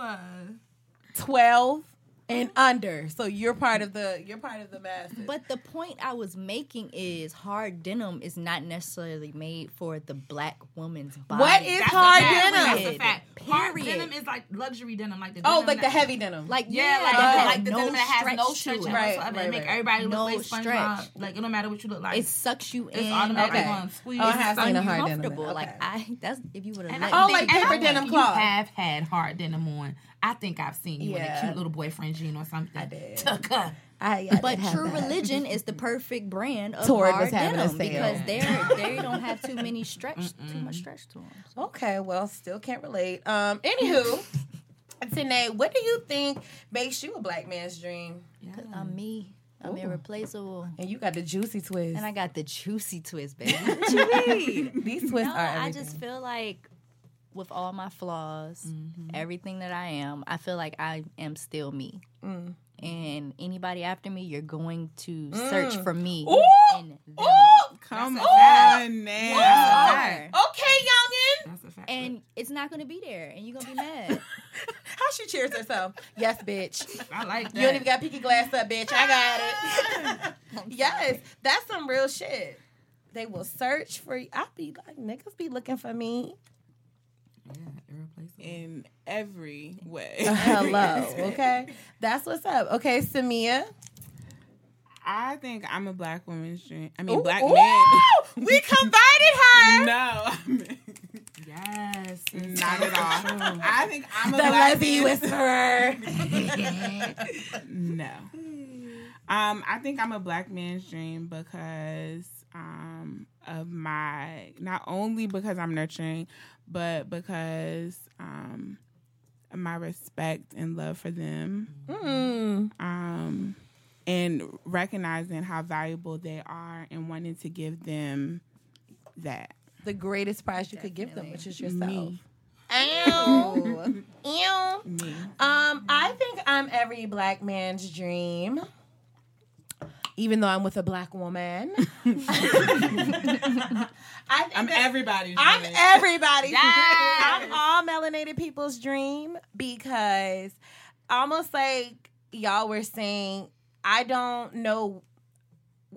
12 and under. So you're part of the you're part of the masses. But the point I was making is hard denim is not necessarily made for the black woman's body. What is That's hard a fact. denim? That's a fact. Hard denim is like luxury denim, like the oh, like the heavy denim. Like Yeah, yeah, like, that uh-huh. like the no denim that has no stretch stretch to it. Right, whatsoever. right, It make everybody look No like SpongeBob. stretch. Like it no matter what you look like. It sucks you in. It's automatically Okay. going to squeeze. Oh, I have suck seen a hard denim. Okay. Like I, that's if you would have. And let I Oh, like paper denim cloth. You have had hard denim on. I think I've seen you in a cute little boyfriend jean or something. I did. Tucker. I, I But True that. Religion is the perfect brand of Torg hard was having a denim because they're they don't have too many stretch, too much stretch to them. Okay, well, still can't relate. Um, anywho, Danae, what do you think makes you a black man's dream? Because I'm me. I'm irreplaceable. And you got the juicy twist. And I got the juicy twist, baby. what you mean? These twists no, are I just feel like with all my flaws, Mm-hmm. everything that I am, I feel like I am still me. Mm. And anybody after me, you're going to search for me. Ooh! in them. Come That's on now. Okay, youngin. That's a fact. And it's not going to be there, and you're going to be mad. How she cheers herself? Yes, bitch. I like that. You don't even got picky glass up, bitch. I got it. yes, that's some real shit. They will search for you. I'll be like, niggas be looking for me. Yeah, irreplaceable. In every way. Hello, okay? That's what's up. Okay, Samia. I think I'm a black woman's dream. I mean, Ooh, black ooh, man. We converted her. no, I mean, Yes. not at all. I think I'm a The black lesbian man. whisperer. No. Um, I think I'm a black man's dream because um of my not only because I'm nurturing, but because um my respect and love for them. Mm. Um and recognizing how valuable they are and wanting to give them that. The greatest prize you could give them, which is yourself. Me. Ew. Ew. Me. Um, I think I'm every black man's dream. Even though I'm with a black woman. I think I'm that- everybody's I'm dream. everybody's I'm all melanated people's dream because almost like y'all were saying, I don't know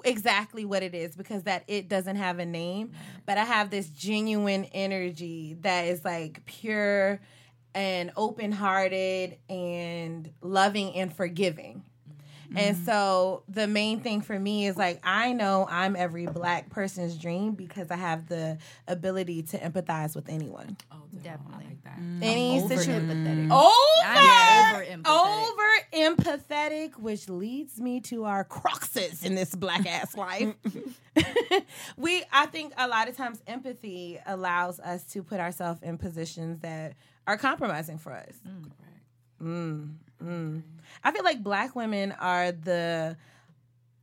exactly what it is because that it doesn't have a name, but I have this genuine energy that is like pure and open hearted and loving and forgiving. And so the main thing for me is like I know I'm every black person's dream because I have the ability to empathize with anyone. Oh, Definitely. I like that. Any situation. empathetic. Over, over empathetic, over empathetic, which leads me to our cruxes in this black ass life. we, I think, a lot of times empathy allows us to put ourselves in positions that are compromising for us. Mm, mm. I feel like black women are the,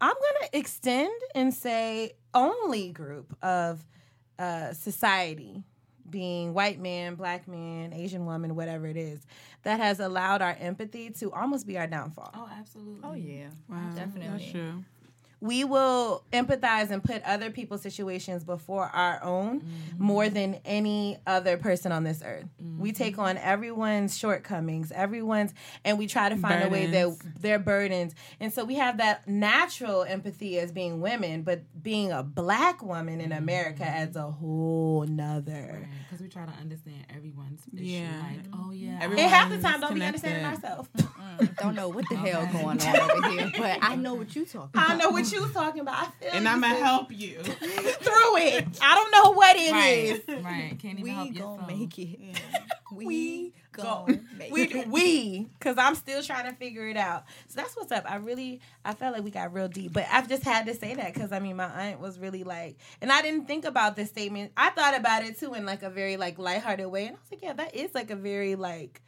I'm going to extend and say, only group of uh, society, being white man, black man, Asian woman, whatever it is, that has allowed our empathy to almost be our downfall. Oh, absolutely. Oh, yeah. Wow, Definitely. That's true. We will empathize and put other people's situations before our own Mm-hmm. more than any other person on this earth. We take on everyone's shortcomings, everyone's, and we try to find a way that their burdens. And so we have that natural empathy as being women, but being a black woman in America Mm-hmm. adds a whole nother. Because we try to understand everyone's issue. Yeah. Like, oh, yeah. Everyone- And half the time, don't be connected. understanding ourselves. Don't know what the hell going on over here, but I know what you're talking about. I know what you talking about. I feel And you, I'm gonna help you. through it. I don't know what it is. Right. right. Can't even We help gonna make it. We, we gonna make We it. we because I'm still trying to figure it out. So that's what's up. I really I felt like we got real deep, but I've just had to say that because I mean my aunt was really like, and I didn't think about this statement. I thought about it too in like a very like lighthearted way, and I was like, yeah, that is like a very like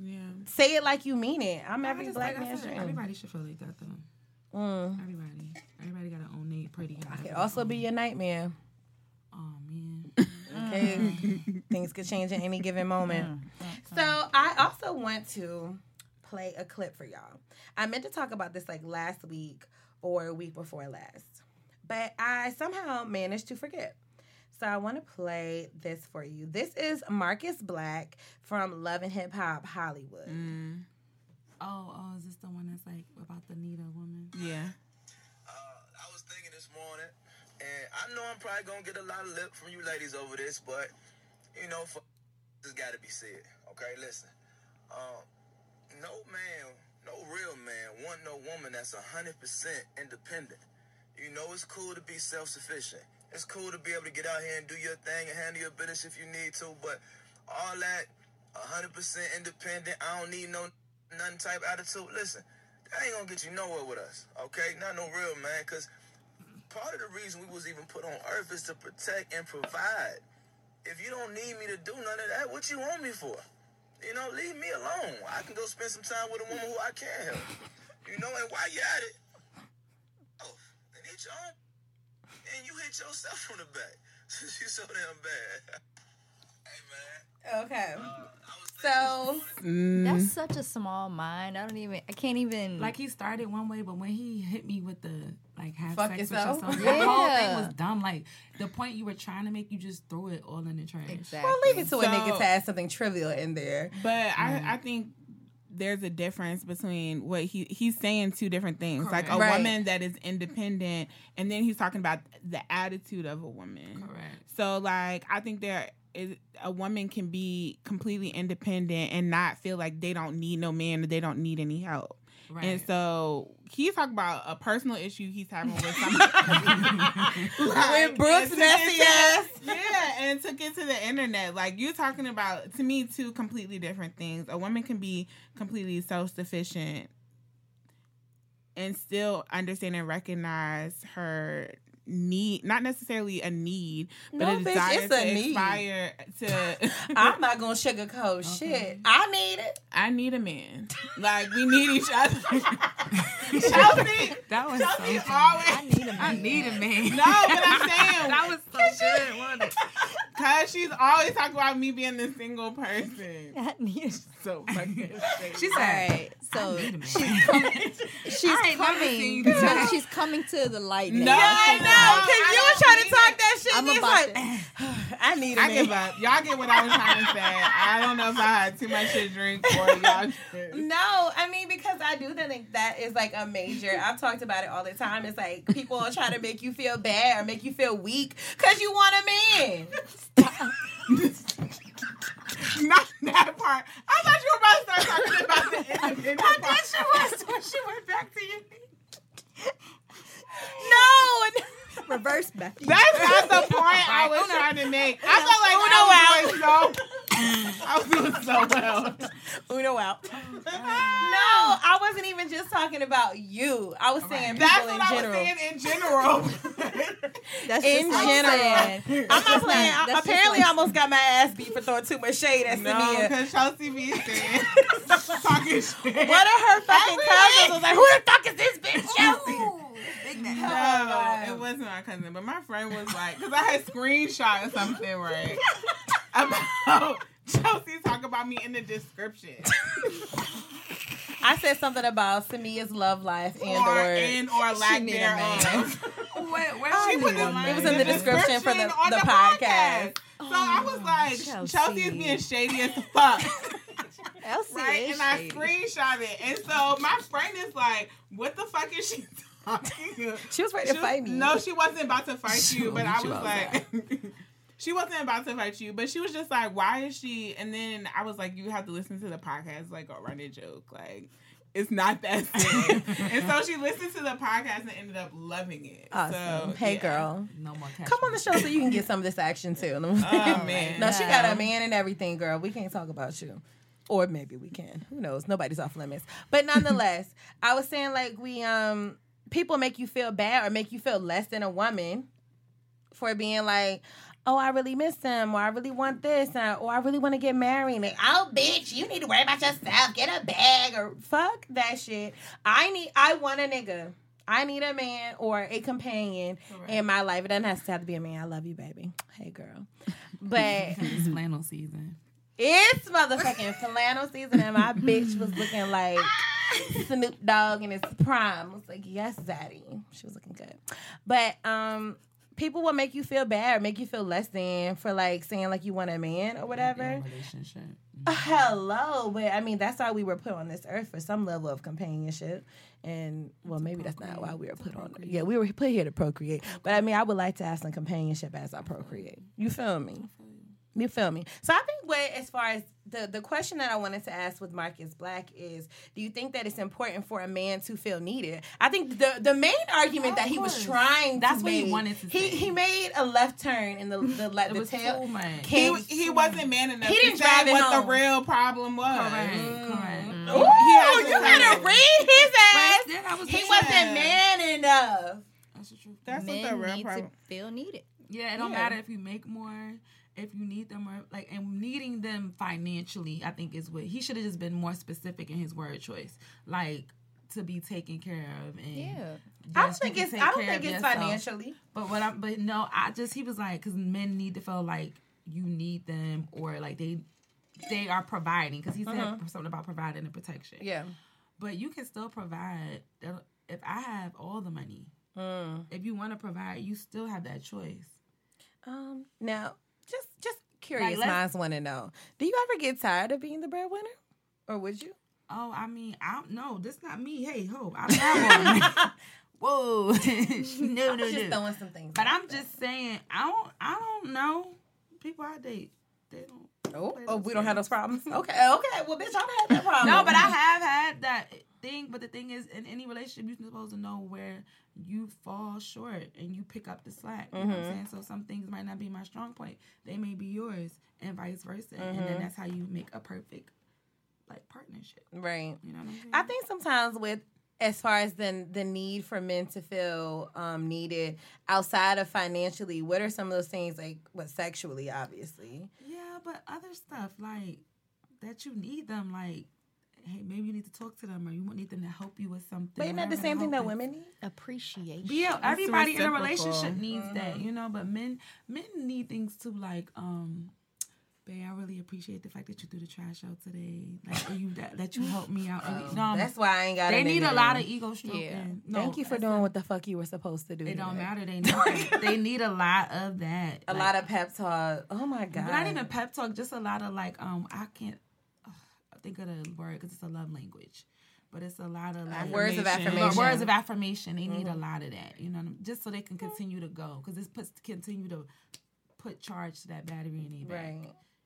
Yeah. say it like you mean it. I'm I every just black like I man's dream. Everybody should feel like that, though. Mm. Everybody. Everybody got to own their pretty house. Could also be your nightmare. Oh, man. Okay, mm. things could change at any given moment. Mm. So I also want to play a clip for y'all. I meant to talk about this like last week or a week before last, but I somehow managed to forget. So I want to play this for you. This is Marcus Black from Love and Hip Hop Hollywood. Mm. Oh, oh, is this the one that's like about the Nita woman? Yeah. Uh, I was thinking this morning, and I know I'm probably gonna get a lot of lip from you ladies over this, but you know, for this got to be said. Okay, listen. Um, no man, no real man want no woman that's hundred percent independent. You know, it's cool to be self-sufficient. It's cool to be able to get out here and do your thing and handle your business if you need to, but all that hundred percent independent. I don't need no nothing type attitude. Listen, that ain't gonna get you nowhere with us. Okay, not no real man. Cause part of the reason we was even put on earth is to protect and provide. If you don't need me to do none of that, what you want me for? You know, leave me alone. I can go spend some time with a woman who I can help. You know, and while you're at it, oh, and hit your own, and you hit yourself from the back. you so damn bad. hey man. Okay. Uh, So mm. That's such a small mind. I don't even. I can't even. Like he started one way, but when he hit me with the like have Fuck sex yourself? with yourself, the whole thing was dumb. Like the point you were trying to make, you just threw it all in the trash. exactly. well, leave it to a So- nigga to add something trivial in there. But I, mm. I think there's a difference between what he he's saying two different things. Like a Right. woman that is independent, and then he's talking about the attitude of a woman. Correct. So like I think there is a woman can be completely independent and not feel like they don't need no man or they don't need any help. Right. And so he's talking about a personal issue he's having with somebody. With Brooks' and took it messy ass. Yeah, and took it to the internet. Like you're talking about to me two completely different things. A woman can be completely self sufficient and still understand and recognize her need not necessarily a need but No, a bitch, desire it's to a need. aspire to I'm not gonna sugarcoat shit. I need it. I need a man. Like we need each other. Chelsea, That was Chelsea so always. I need a I need a man. No, but I'm saying that was so good. wasn't it? Cause she's always talking about me being the single person. I need. So fucking. She All said. So need she's coming. She's I ain't never coming. seen you do to- she's coming to the light. No. I know, I cause you don't was trying to talk it. that shit. I'm and about like, I need a I man. give up. Y'all get what I was trying to say. I don't know if I had too much to drink or y'all. Just... No, I mean because I do think that is like a major. I've talked about it all the time. It's like people are trying to make you feel bad or make you feel weak because you want a man. Not that part. I thought you were about to start talking about the independent I thought she was when she went back to you. No, Reverse back. That's not the point I was trying to make. I felt like I was doing so. I was doing so well. Uno out. Oh, no, I wasn't even just talking about you. I was saying people That's in what I was saying in general. That's in just like general. saying- I'm not playing. That's just apparently, like- I almost got my ass beat for throwing too much shade at no, Samia. because Chelsea be saying talking shit. One of her fucking Every cousins was like, "Who the fuck is this bitch, Chelsea?" Big Mac. No, it wasn't my cousin, but my friend was like, because I had screenshot something right about Chelsea talking about me in the description, I said something about Samia's love life and or or and or lack need a thereof. Where, where She she put put the the line? It was in the description for the- on the podcast. So I was oh, like, Chelsea. Chelsea is being shady as fuck. Elsie right? is And I screenshot it. And so my friend is like, what the fuck is she talking? She was ready She to was- fight me. No, she wasn't about to fight She you, but I was like, she wasn't about to fight you, but she was just like, why is she? And then I was like, you have to listen to the podcast, like a running joke, like. It's not that serious. and so she listened to the podcast and ended up loving it. Awesome. So, hey, yeah. girl. No more. Come on the show so you can get some of this action too. Oh, man. No, she got a man and everything, girl. We can't talk about you. Or maybe we can. Who knows? Nobody's off limits. But nonetheless, I was saying like we um people make you feel bad or make you feel less than a woman for being like, oh, I really miss him, or I really want this, or oh, I really want to get married. Like, oh, bitch, you need to worry about yourself. Get a bag, or fuck that shit. I need, I want a nigga. I need a man or a companion in my life. It doesn't have to have to be a man. I love you, baby. Hey, girl. But It's flannel season. it's motherfucking flannel season, and my bitch was looking like Snoop Dogg in his prime. I was like, yes, Zaddy. She was looking good. But um, people will make you feel bad or make you feel less than for like saying like you want a man or whatever. A relationship. Hello, but I mean that's why we were put on this earth for some level of companionship, and well, maybe that's not why we were put on. Yeah, we were put here to procreate, but I mean, I would like to have some companionship as I procreate. You feel me? You feel me? So I think what, as far as the the question that I wanted to ask with Marcus Black is, do you think that it's important for a man to feel needed? I think the the main argument that he was trying That's to what he wanted to he say. he made a left turn in the the, le- It the was tail. too much. He, came he wasn't man enough He didn't say drive it what home. the real problem was. Correct. Mm. Correct. Ooh, He you gotta read his ass. But yeah, was He wasn't man enough. That's the truth. That's what the real need problem. to feel needed. Yeah, it don't Yeah. matter if you make more, if you need them, or like, and needing them financially. I think is what he should have just been more specific in his word choice, like to be taken care of. And Yeah. I don't think it's I don't think it's yourself. financially. But what i'm but no, I just he was like because men need to feel like you need them or like they they are providing because he said uh-huh. something about providing and protection. Yeah. But you can still provide. Uh, if I have all the money, mm. if you want to provide, you still have that choice. Um. Now, just just curious let's- minds want to know: Do you ever get tired of being the breadwinner, or would you? Oh, I mean, I don't know. This not me. Hey, ho, I'm not one. Whoa, no, no, just no. throwing some things. But I'm there. just saying, I don't, I don't know. People I date, they don't. Oh, oh, we don't have those problems. Okay, okay. Well, bitch, I don't have had that problem. No, but I have had that thing. But the thing is, in any relationship, you're supposed to know where you fall short and you pick up the slack. You know what I'm mm-hmm. saying? So some things might not be my strong point. They may be yours, and vice versa. And then mm-hmm. that's how you make a perfect like partnership. right. You know what I'm saying? I think sometimes with as far as the the need for men to feel um, needed outside of financially, what are some of those things like what sexually, obviously? Yeah, but other stuff like that you need them like. Hey, maybe you need to talk to them, or you need them to help you with something. But isn't that the same thing that women need? Appreciation. But yeah, everybody in a relationship needs that, you know. But men, men need things too, like, um, babe, I really appreciate the fact that you threw the trash out today, like or you that, that you helped me out. no, That's why I ain't got. It. They need a lot of ego stroking. Yeah. No, Thank you for doing a- what the fuck you were supposed to do. It don't matter. They need they need a lot of that. A lot of pep talk. Oh my god. Not even pep talk, just a lot of like, um, I can't ugh, think of the word because it's a love language, but it's a lot of like Words of Affirmation. affirmation. words of affirmation. They need a lot of that, you know, I'm- just so they can continue to go because this puts continue to put charge to that battery in their back.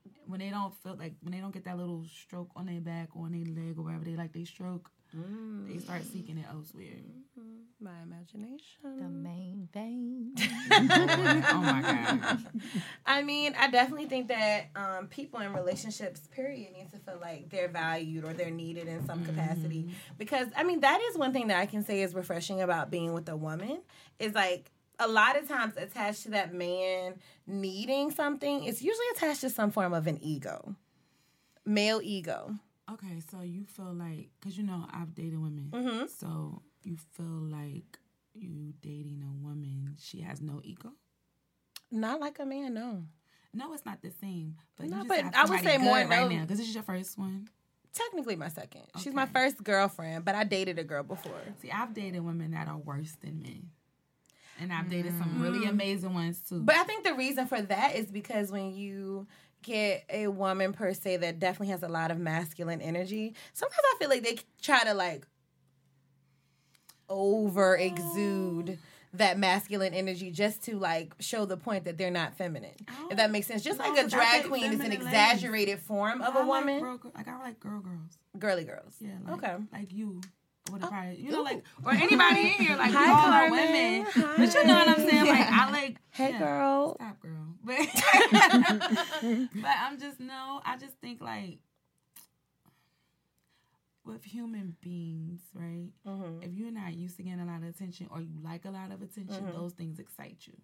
Right. When they don't feel like when they don't get that little stroke on their back or on their leg or wherever they like they stroke, they mm. start seeking it elsewhere. Mm-hmm. My imagination. The main vein. oh my god. I mean, I definitely think that um, people in relationships, period, need to feel like they're valued or they're needed in some capacity. Mm-hmm. Because I mean, that is one thing that I can say is refreshing about being with a woman is like a lot of times attached to that man needing something. It's usually attached to some form of an ego, male ego. Okay, so you feel like, cause you know I've dated women, Mm-hmm. so you feel like you dating a woman, she has no ego. Not like a man, no. No, it's not the same. But No, but I would say more right no. now, cause this is your first one. Technically, my second. She's my first girlfriend, but I dated a girl before. See, I've dated women that are worse than men, and I've dated some really mm. amazing ones too. But I think the reason for that is because when you get a woman per se that definitely has a lot of masculine energy, sometimes I feel like they try to like over exude oh. that masculine energy just to like show the point that they're not feminine. If that makes sense. Just No, like a drag queen is an feminine ladies. exaggerated form of I a like woman. girl, like I like girl girls. Girly girls. Yeah, like, okay. like you. Would have probably, you know, like or anybody in here, like Hi, all Carmen. women, Hi. but you know what I'm saying. Like I like, Hey yeah. girl. Stop, girl. But, but I'm just no. I just think like with human beings, right? Mm-hmm. If you're not used to getting a lot of attention or you like a lot of attention, Mm-hmm. those things excite you.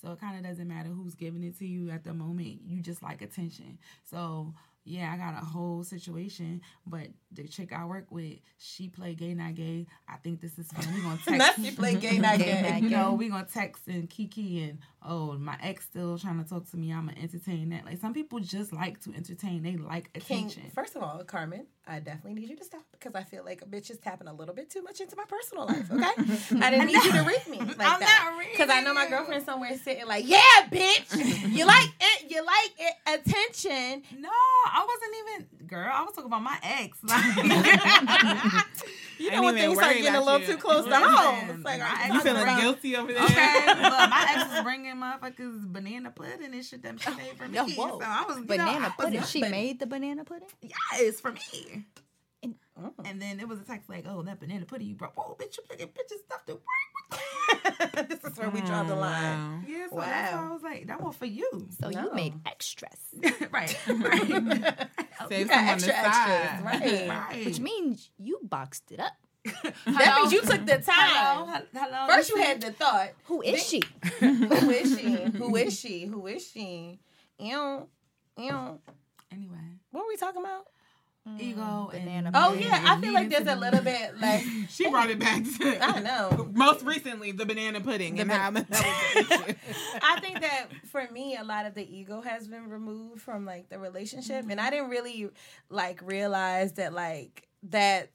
So it kind of doesn't matter who's giving it to you at the moment. You just like attention. So yeah, I got a whole situation, but the chick I work with, she play gay not gay. I think this is fun. We gonna text. Not she play gay, not Gay, gay. you know, we gonna text and kiki and oh, my ex still trying to talk to me. I'ma entertain that. Like some people just like to entertain. They like King, attention. first of all, Carmen, I definitely need you to stop because I feel like a bitch is tapping a little bit too much into my personal life. Okay, I didn't need you to read me like I'm that not reading because I know my girlfriend somewhere sitting like, yeah, bitch, you like it, you like it, attention. No, I wasn't even girl. I was talking about my ex. You Ain't know when even things start getting a little you. too close to Listen, home. It's like, my are ex You was feeling bringing- guilty over there? Okay, look, my ex was bringing motherfuckers banana pudding and shit that she made oh, for me. No, whoa. So I was you know, banana was pudding. She but- made the banana pudding. Yes, for me. And- oh. And then it was a text like, "Oh, that banana pudding you brought. Whoa, bitch, you bringing bitches stuff to work." this is where we draw the mm, line. Yeah, so that's Wow. why I was like, "That one for you." So No. you made extras, right, right, Save oh, got some on the extra side. extras, right? right. which means you boxed it up. That means you took the time. hel- hello. First, you had the thought. Who is she? Who is she? Who is she? Who is she? Ew, ew. anyway. What were we talking about? Mm, ego banana and Oh yeah, I feel like there's a little bit like She brought it back to I know. most recently the banana pudding and how that was. I think that for me, a lot of the ego has been removed from like the relationship, and I didn't really like realize that like that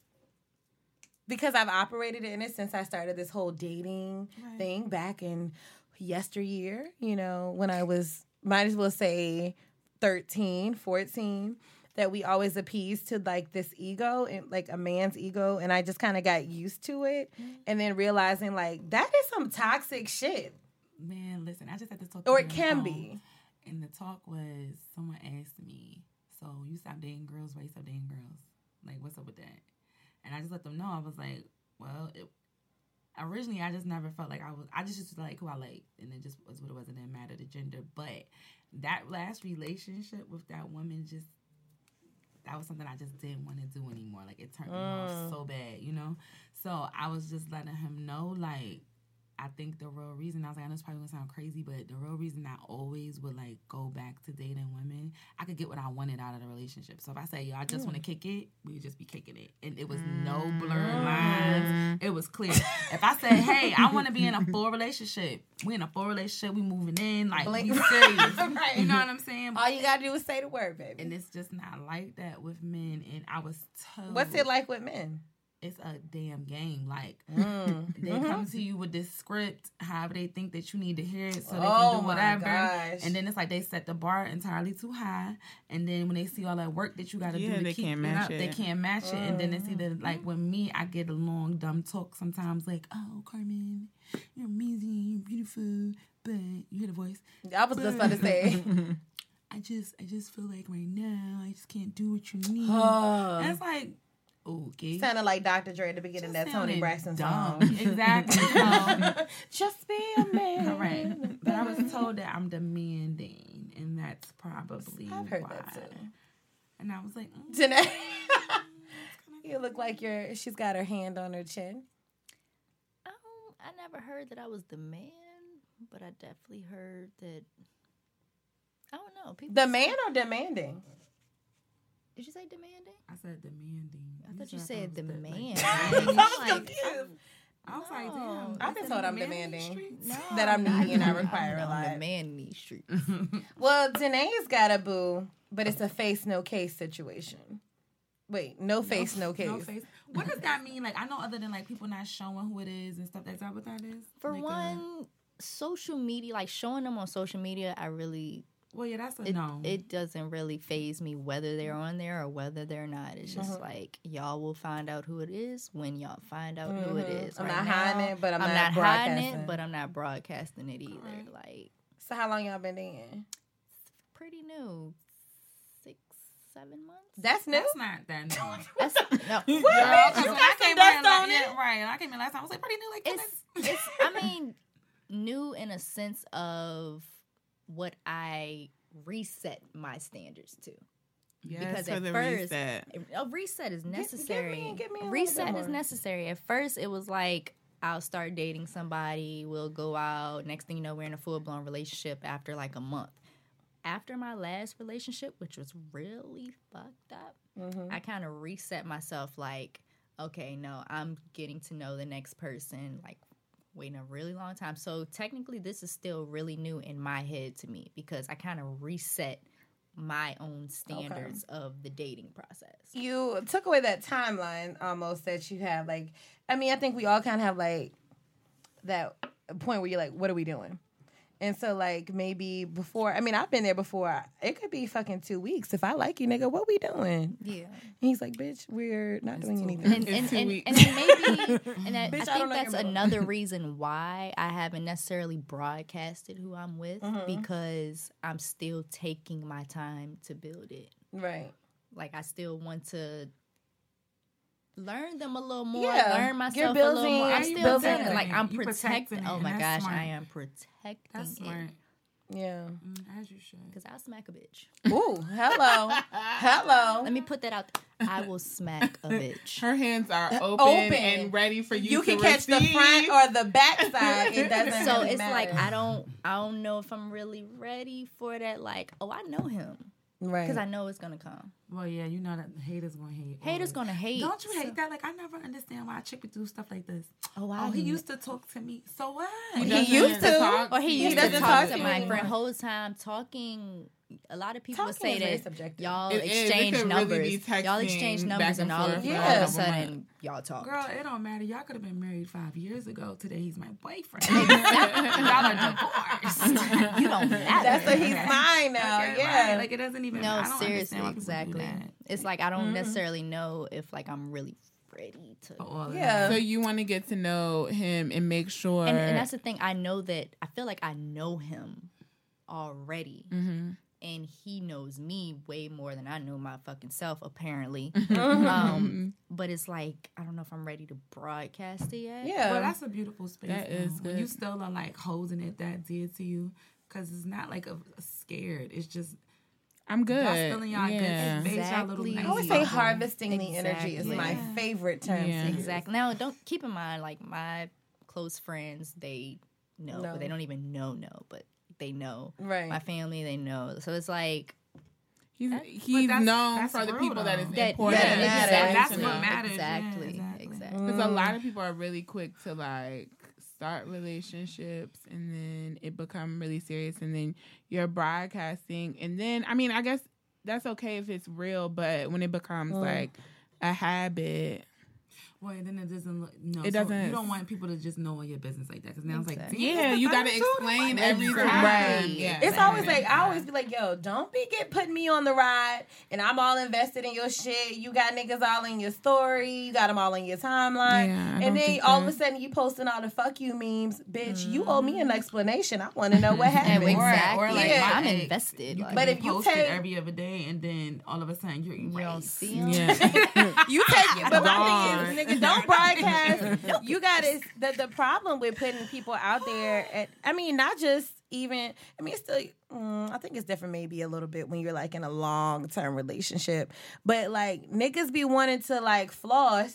because I've operated in it since I started this whole dating thing back in yesteryear. You know, when I was might as well say 13, 14 that we always appease to like this ego and like a man's ego and I just kind of got used to it mm-hmm. and then realizing like that is some toxic shit Man, listen, I just had to talk. or it can be. And the talk was someone asked me, "So you stop dating girls? Why you stop dating girls? Like, what's up with that?" And I just let them know. I was like, "Well, it, originally I just never felt like I was. I just used to like who I like and it just was what it was. It didn't matter the gender. But that last relationship with that woman just." That was something I just didn't want to do anymore. Like it turned me off mm. so bad, you know. So I was just letting him know, like, I think the real reason I was like, I know it's probably gonna sound crazy, but the real reason I always would like go back to dating women, I could get what I wanted out of the relationship. So if I say, yo, I just want to mm. kick it, we would just be kicking it, and it was no blurred mm. lines. It was clear. if I said, hey, I want to be in a full relationship, we in a full relationship, we moving in, like Blink. we serious. Right. You know what I'm saying? All you gotta do is say the word, baby. and it's just not like that with men. And I was told, What's it like with men? It's a damn game. Like Mm. they come to you with this script, however they think that you need to hear it, so they Oh can do my whatever. And then it's like they set the bar entirely too high. And then when they see all that work that you got to Yeah, do to they keep can't it match up, they it. can't match it. And then it's either like with me, I get a long dumb talk sometimes, like, "Oh, Carmen, you're amazing, you're beautiful," but you hear the voice. I was just about to say. I just, I just feel like right now, I just can't do what you need. Oh. and it's like, okay. Sounded like Dr. Dre at the beginning of that Tony sounded Braxton dumb. song. Exactly. So, Just be a man. correct. But I was told that I'm demanding, and that's probably I've heard why. that too. And I was like, mm, Danae. you look like you're she's got her hand on her chin. Um, I never heard that I was the man, but I definitely heard that. I don't know. People The say- man or demanding? Did you say demanding? I said demanding. I thought you said the I was man. I was confused. I was like, No. damn. I've been told I'm demanding demanding. No, That I'm needy and I I'm require a lot. the man in these streets. Well, Danae's got a boo, but it's a face no case situation. Wait, no face, no, case. No face. What does that mean? Like, I know other than like people not showing who it is and stuff. That's that what that is? For Like, uh, one, social media, like showing them on social media, I really well, yeah, that's a it, no. it doesn't really phase me whether they're on there or whether they're not. It's just like y'all will find out who it is when y'all find out who it Mhm. is. I'm Right not now, hiding it, but I'm not hiding broadcasting. it, but I'm not broadcasting it either. Correct. Like So how long y'all been dating? pretty new, six, seven months. That's new. that's not that new. That's no. What? Girl, you got I some came dust in, like, on yeah, it. right. I came in last time, I was like, pretty new. Like, it's it's I mean new in a sense of what I reset my standards to. Yes, Because at first- reset. A reset is me- necessary. me a little reset is necessary. At first, it was like I'll start dating somebody, we'll go out. Next thing you know, we're in a full blown relationship after like a month. After my last relationship, which was really fucked up, Mm-hmm. I kind of reset myself like, okay, no, I'm getting to know the next person, like waiting a really long time. So technically, this is still really new in my head to me because I kind of reset my own standards of the dating process. you took away that timeline almost that you have. Like, I mean, I think we all kind of have like that point where you're like, what are we doing? And so, like, maybe before, I mean, I've been there before. It could be fucking two weeks. If I like you, nigga, what we doing? Yeah. And he's like, bitch, we're not doing anything. and, and, and, and maybe and I, Bitch, I I think know that's your another reason why I haven't necessarily broadcasted who I'm with Mhm. because I'm still taking my time to build it. Right. Like I still want to learn them a little more, Yeah. learn You're myself a little more. I'm building- still building building, like I'm protecting. protecting Oh my that's gosh, I am protecting That's it. smart. Yeah. Mm, as you should. Because I'll smack a bitch. Ooh, hello. hello. Let me put that out. there. I will smack a bitch. Her hands are Uh, open, open. and ready for you. You to can catch the front or the back side. It doesn't so really it's matter. like I don't I don't know if I'm really ready for that. Like, oh, I know him Right. because I know it's gonna come. Well, yeah, you know that haters gonna hate. Haters always. gonna hate. Don't you hate So- that? Like, I never understand why a chick would do stuff like this. Oh, Oh, he used to talk to me. So what? He He used to. talk. or he He used to doesn't talk, talk to to my anymore. friend whole time talking. A lot of people would say that subjective. y'all It exchange could really numbers. be y'all exchange numbers, and and all of, forth for all a of a couple sudden y'all talk. Girl, it don't matter. Y'all could have been married five years ago. Today he's my boyfriend. Y'all are divorced. you don't matter. That's what he's mine now. Okay, yeah. right. Like it doesn't even. no, I don't seriously, understand why people do exactly. It's like I don't necessarily know if like I'm really ready to. For all of Yeah. So you want to get to know him and make sure. and, and that's the thing. I know that I feel like I know him already, Mhm. And he knows me way more than I know my fucking self. Apparently, Mm-hmm. um, but it's like I don't know if I'm ready to broadcast it yet. yeah. Well, that's a beautiful space. That though, is when good. You still are like holding it that dear to you, because it's not like a, a scared. It's just I'm good. y'all still in y'all yeah. good space. Y'all Exactly. I always say bubble. harvesting the energy is my favorite term. Yeah. Exactly. Now, don't keep in mind, like my close friends, they know, No. but they don't even know, no. but they know. Right. My family, they know. So it's like He's But he's that's- known that's for the people that though. is that. important. Yeah, and matters. important That's to what know. matters. Yeah, Exactly. exactly. Exactly. Because a lot of people are really quick to like start relationships and then it become really serious and then you're broadcasting and then I mean I guess that's okay if it's real, but when it becomes mm. like a habit, Well, then it doesn't look. No, It doesn't- You don't want people to just know your business like that because now it's like, yeah, you got to explain Like, every Right. Yeah, It's always like I always be like, yo, don't be get putting me on the ride, and I'm all invested in your shit. You got niggas all in your story, you got them all in your timeline, Yeah, and then think all of a sudden you posting all the fuck you memes, bitch. You owe me an mm-hmm. explanation. I want to know what happened. Exactly. or like Yeah. my I'm invested. You Like, But if you post it take- every other day and then all of a sudden you're you don't erased. see 'em. Yeah. You take it, but my Darn. thing is, nigga, don't broadcast. You got to the the problem with putting people out there. At, I mean, not just even. I mean, it's still. Mm, I think it's different, maybe a little bit when you're like in a long term relationship. But like niggas be wanting to like floss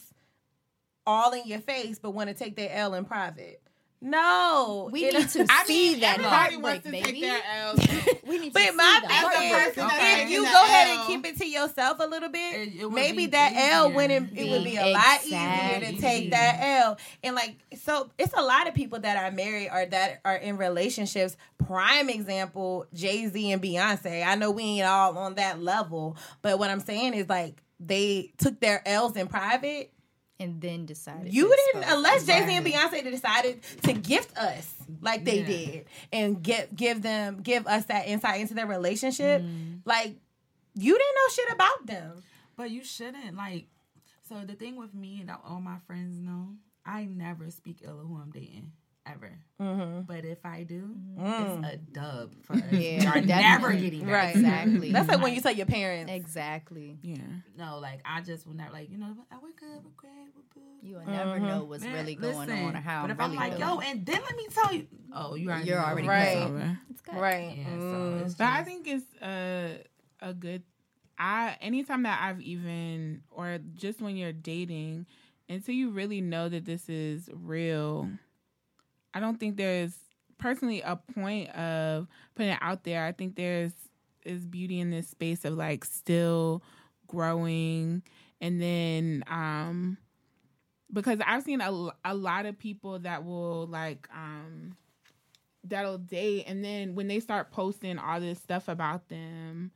all in your face, but want to take their L in private. No, We it- need to I see mean, that everybody heartbreak, baby. take their L's. we need to But see my the thing As a heartbreak. person if you the go ahead and keep it to yourself a little bit, It- it maybe be that L easier. wouldn't it would be a Be lot easier to take that L. And like so it's a lot of people that are married or that are in relationships. Prime example, Jay-Z and Beyonce. I know we ain't all on that level, but what I'm saying is like they took their L's in private. And then decided You to didn't unless. Jay Z and Beyonce decided to gift us like they Yeah. did and get give them give us that insight into their relationship. Mm-hmm. Like you didn't know shit about them. But you shouldn't like. So the thing with me that all my friends know, I never speak ill of who I'm dating ever. But if I do, it's a dub for us. Yeah, You're never getting back. Right. Exactly. That's like when you tell your parents. exactly. yeah. No, like I just will never like you know. Oh, we're good, we're great, we're good. You will never know what's Man, really going listen, on or how But I'm if really I'm like, feeling. yo, and then let me tell you. Oh, you already You're know. already Right. It's over. It's good. Right. Yeah, so Mm. it's But I think it's a a good. I anytime that I've even or just when you're dating, until you really know that this is real, I don't think there's personally a point of putting it out there. I think there's is beauty in this space of like still growing, and then um because I've seen a, a lot of people that will like um that'll date and then when they start posting all this stuff about them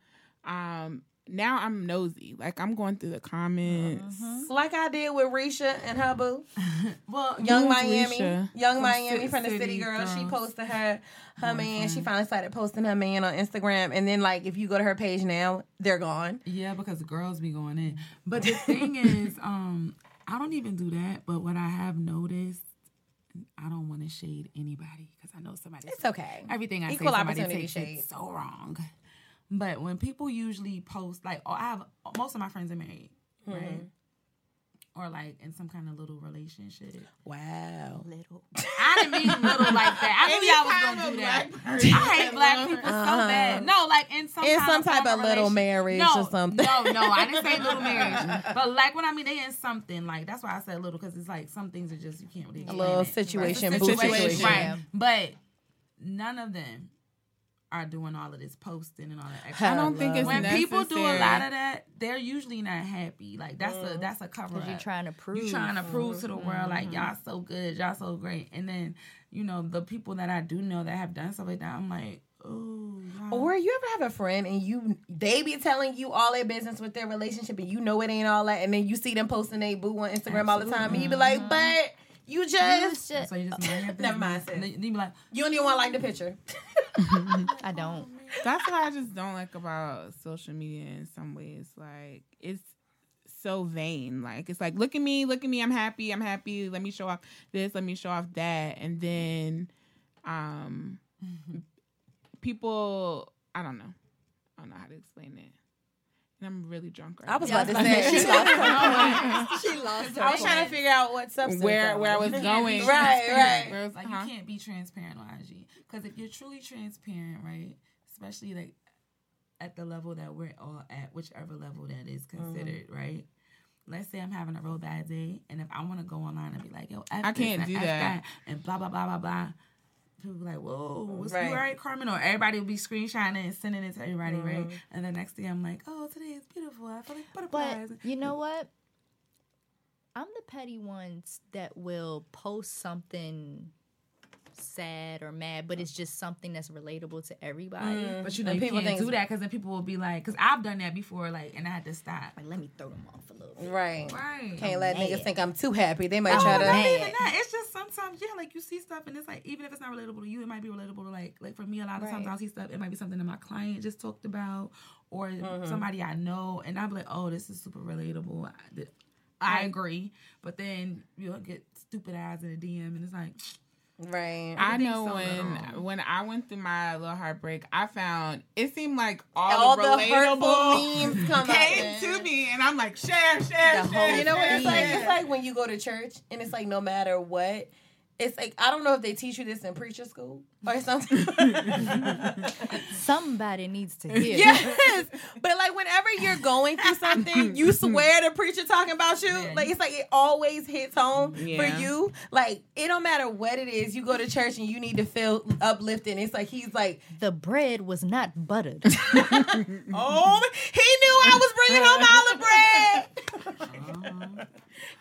um now I'm nosy. Like I'm going through the comments. Like I did with Risha and her boo. Well, Yung Miami, Risha? Young From Miami from the City City Girl. She posted her her man. She finally started posting her man on Instagram, and then like if you go to her page now, they're gone. Yeah, because the girls be going in. But the thing is, um, I don't even do that. But what I have noticed, I don't want to shade anybody because I know somebody. It's okay. Everything I Equal say, somebody takes shade. it so wrong. But when people usually post, like, oh, I have most of my friends are married, Mm-hmm. right? Or like in some kind of little relationship. Wow. Little. I didn't mean little like that. I knew y'all was gonna do that. I hate black people so bad. No, like in some In kind some of type form of little marriage no, or something. No, no, I didn't say little marriage. But like when I mean they in something like that's why I said little because it's like some things are just you can't really A little it. situation, Right. Situation. situation. right? But none of them are doing all of this posting and all that extra. I don't think it's when people do a lot of that, they're usually not happy. Like that's a mm. that's a cover Because you're trying to prove. You trying to prove to the world like mm-hmm. y'all so good, y'all so great, and then you know the people that I do know that have done stuff like that, I'm like, oh, Or you ever have a friend and you they be telling you all their business with their relationship and you know it ain't all that and then you see them posting they boo on Instagram all the time and you be like, but you It's just just- so you just mind your business. Never mind, sis. And then you be like, you don't even want to like the picture. I don't. That's what I just don't like about social media in some ways. Like it's so vain. Like it's like, look at me, look at me, I'm happy, I'm happy. Let me show off this, let me show off that. And then um people I don't know. I don't know how to explain it. And I'm really drunk right now. I was now. about to say she lost her. she lost her. I was trying to figure out what substance where where I was going. Right, right. Where I was- like huh? you can't be transparent on IG because if you're truly transparent, right, especially like at the level that we're all at, whichever level that is mm-hmm. considered, right. Let's say I'm having a real bad day, and if I want to go online and be like, "Yo, F I can't and do F that. and blah blah blah blah blah. People be like, "Whoa, what's Right. you all right, Carmen?" Or everybody will be screenshotting it and sending it to everybody, Mm-hmm. right? And the next day, I'm like, "Oh, today is beautiful. I feel like butterflies. But you know what? I'm the petty ones that will post something sad or mad, but it's just something that's relatable to everybody. but you know, And you people can't do that because then people will be like, "Because I've done that before, like, and I had to stop." Like, let me throw them off a little bit. Right. Right. Can't let mad. niggas think I'm too happy. They might Oh, try to. not even that. It's just sometimes, yeah, like you see stuff and it's like, even if it's not relatable to you, it might be relatable to like, like for me, a lot of times I'll see stuff. It might be something that my client just talked about, or Mm-hmm. somebody I know, and I'm like, oh, this is super relatable. I, th- I agree, but then you'll get stupid eyes in a DM, and it's like, Right. I know so when little. when I went through my little heartbreak, I found it seemed like all, All the the hurtful relatable memes come came man. to me, and I'm like, share, share, The share. whole, you know what it's like? It's like when you go to church and it's like no matter what, it's like I don't know if they teach you this in preacher school or something. Somebody needs to hear. yes, but like whenever you're going through something, you swear the preacher talking about you. Like it's like it always hits home Yeah. for you. Like it don't matter what it is. You go to church and you need to feel uplifted. It's like he's like, The bread was not buttered. oh, he knew I was bringing home olive bread.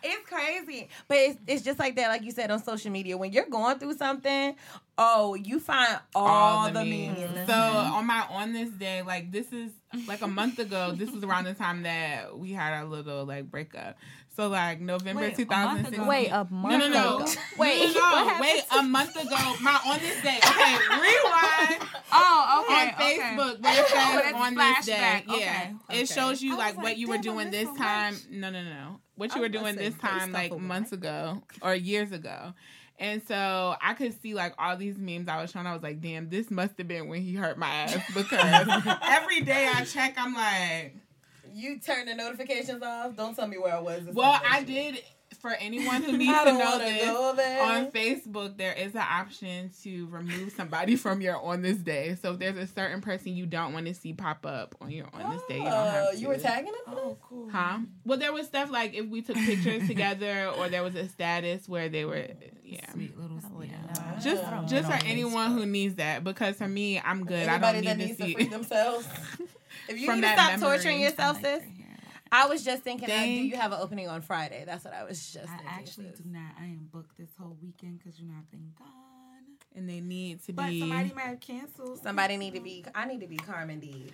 It's crazy, but it's, it's just like that, like you said on social media. When you're going through something, oh, you find all, the, memes. So on my on this day, like this is like a month ago. This was around the time that we had our little like breakup. So like November Wait, a month 2016. ago? Wait, a No, month no, no. ago. Wait, no, no, wait. A month ago, my on this day. Okay, rewind oh, okay, on Facebook where it Oh, says that's on this day. flashback. Yeah, Okay, it shows you I was like, what you were doing this so time. much. No, no, no. What I you were doing this time, like over months ago or years ago. And so I could see like all these memes I was showing. I was like, damn, this must have been when he hurt my ass because every day I check, I'm like, You turn the notifications off. Don't tell me where I was. Well, I did. For anyone who needs to don't know this, go there. on Facebook there is an option to remove somebody from your on this day. So if there's a certain person you don't want to see pop up on your on this day, you don't have Uh, to. you were tagging them? Oh, cool. Huh? Well, there was stuff like if we took pictures together, or there was a status where they were, yeah. Sweet little, yeah. Just, just for on anyone who needs that, because for me, I'm good. Anybody I don't need needs to to see. free themselves. If you From need to stop torturing yourself, sis. I was just thinking, uh, do you have an opening on Friday? That's what I was just thinking. I actually sis. do not. I am booked this whole weekend because you know I've been gone. and they need to But be. somebody might have canceled. Somebody need to be. I need to be Carmen D.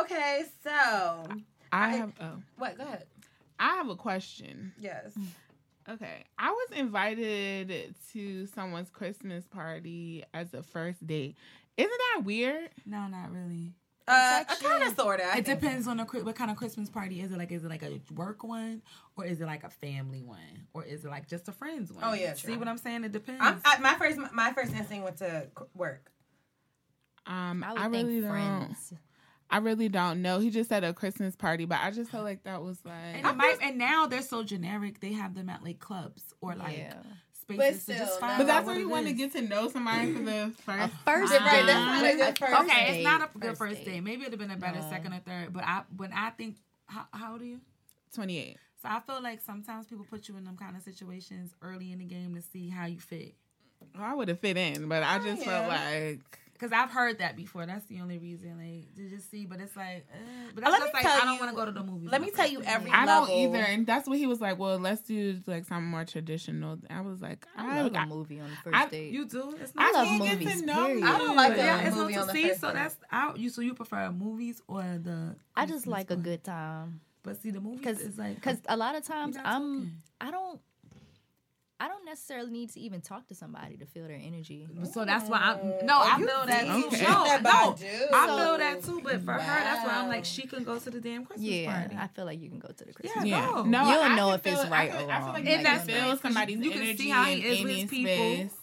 Okay, so I have. Oh, what? Go ahead. I have a question. Yes. Okay, I was invited to someone's Christmas party as a first date. Isn't that weird? No, not really. Uh, kind of, sort of. It depends on the what kind of Christmas party is it. Like, is it like a work one, or is it like a family one, or is it like just a friends one? Oh, yeah, See true. what I'm saying? It depends. I'm, I, my first, my first instinct went to work. Um, I I, really think don't. I really don't know. He just said a Christmas party, but I just felt like that was like. and, it might, and now they're so generic. They have them at like clubs or like Yeah. Spaces. But to just still, find but that's what when you want to get to know somebody for the first. First Right, that's not a good first Okay, date. it's not a good First first date. date. Maybe it'd have been a better No. second or third. But I, when I think, how, how old are you? Twenty-eight. So I feel like sometimes people put you in them kind of situations early in the game to see how you fit. Well, I would have fit in, but I just felt yeah. like. Cause I've heard that before. That's the only reason, like, to just see. But it's like, uh, but that's let just me like tell I don't want to go to the movies. let me tell you date. every- I don't either, and that's what he was like. Well, let's do like something more traditional. I was like, I I, love I, a movie on the first I- date. You do. It's I love can't get movies, to know period. I don't like But yeah, a it's movie not on to the see. first So date. that's out. You so you prefer movies or the? I just Christmas like a good time. But see, the movies Cause, is like cause a lot of times I'm, talking. I don't, I don't necessarily need to even talk to somebody to feel their energy. So that's why I'm no, I feel that too. Okay. No, no, I. I feel that too. But for her, that's why I'm like, she can go to the damn Christmas Yeah, party. I feel like you can go to the Christmas. Yeah, yeah, no, You'll I know can if it's right feel, or I feel wrong. like And you that feel space, 'cause somebody's you can energy see how he is with people. space.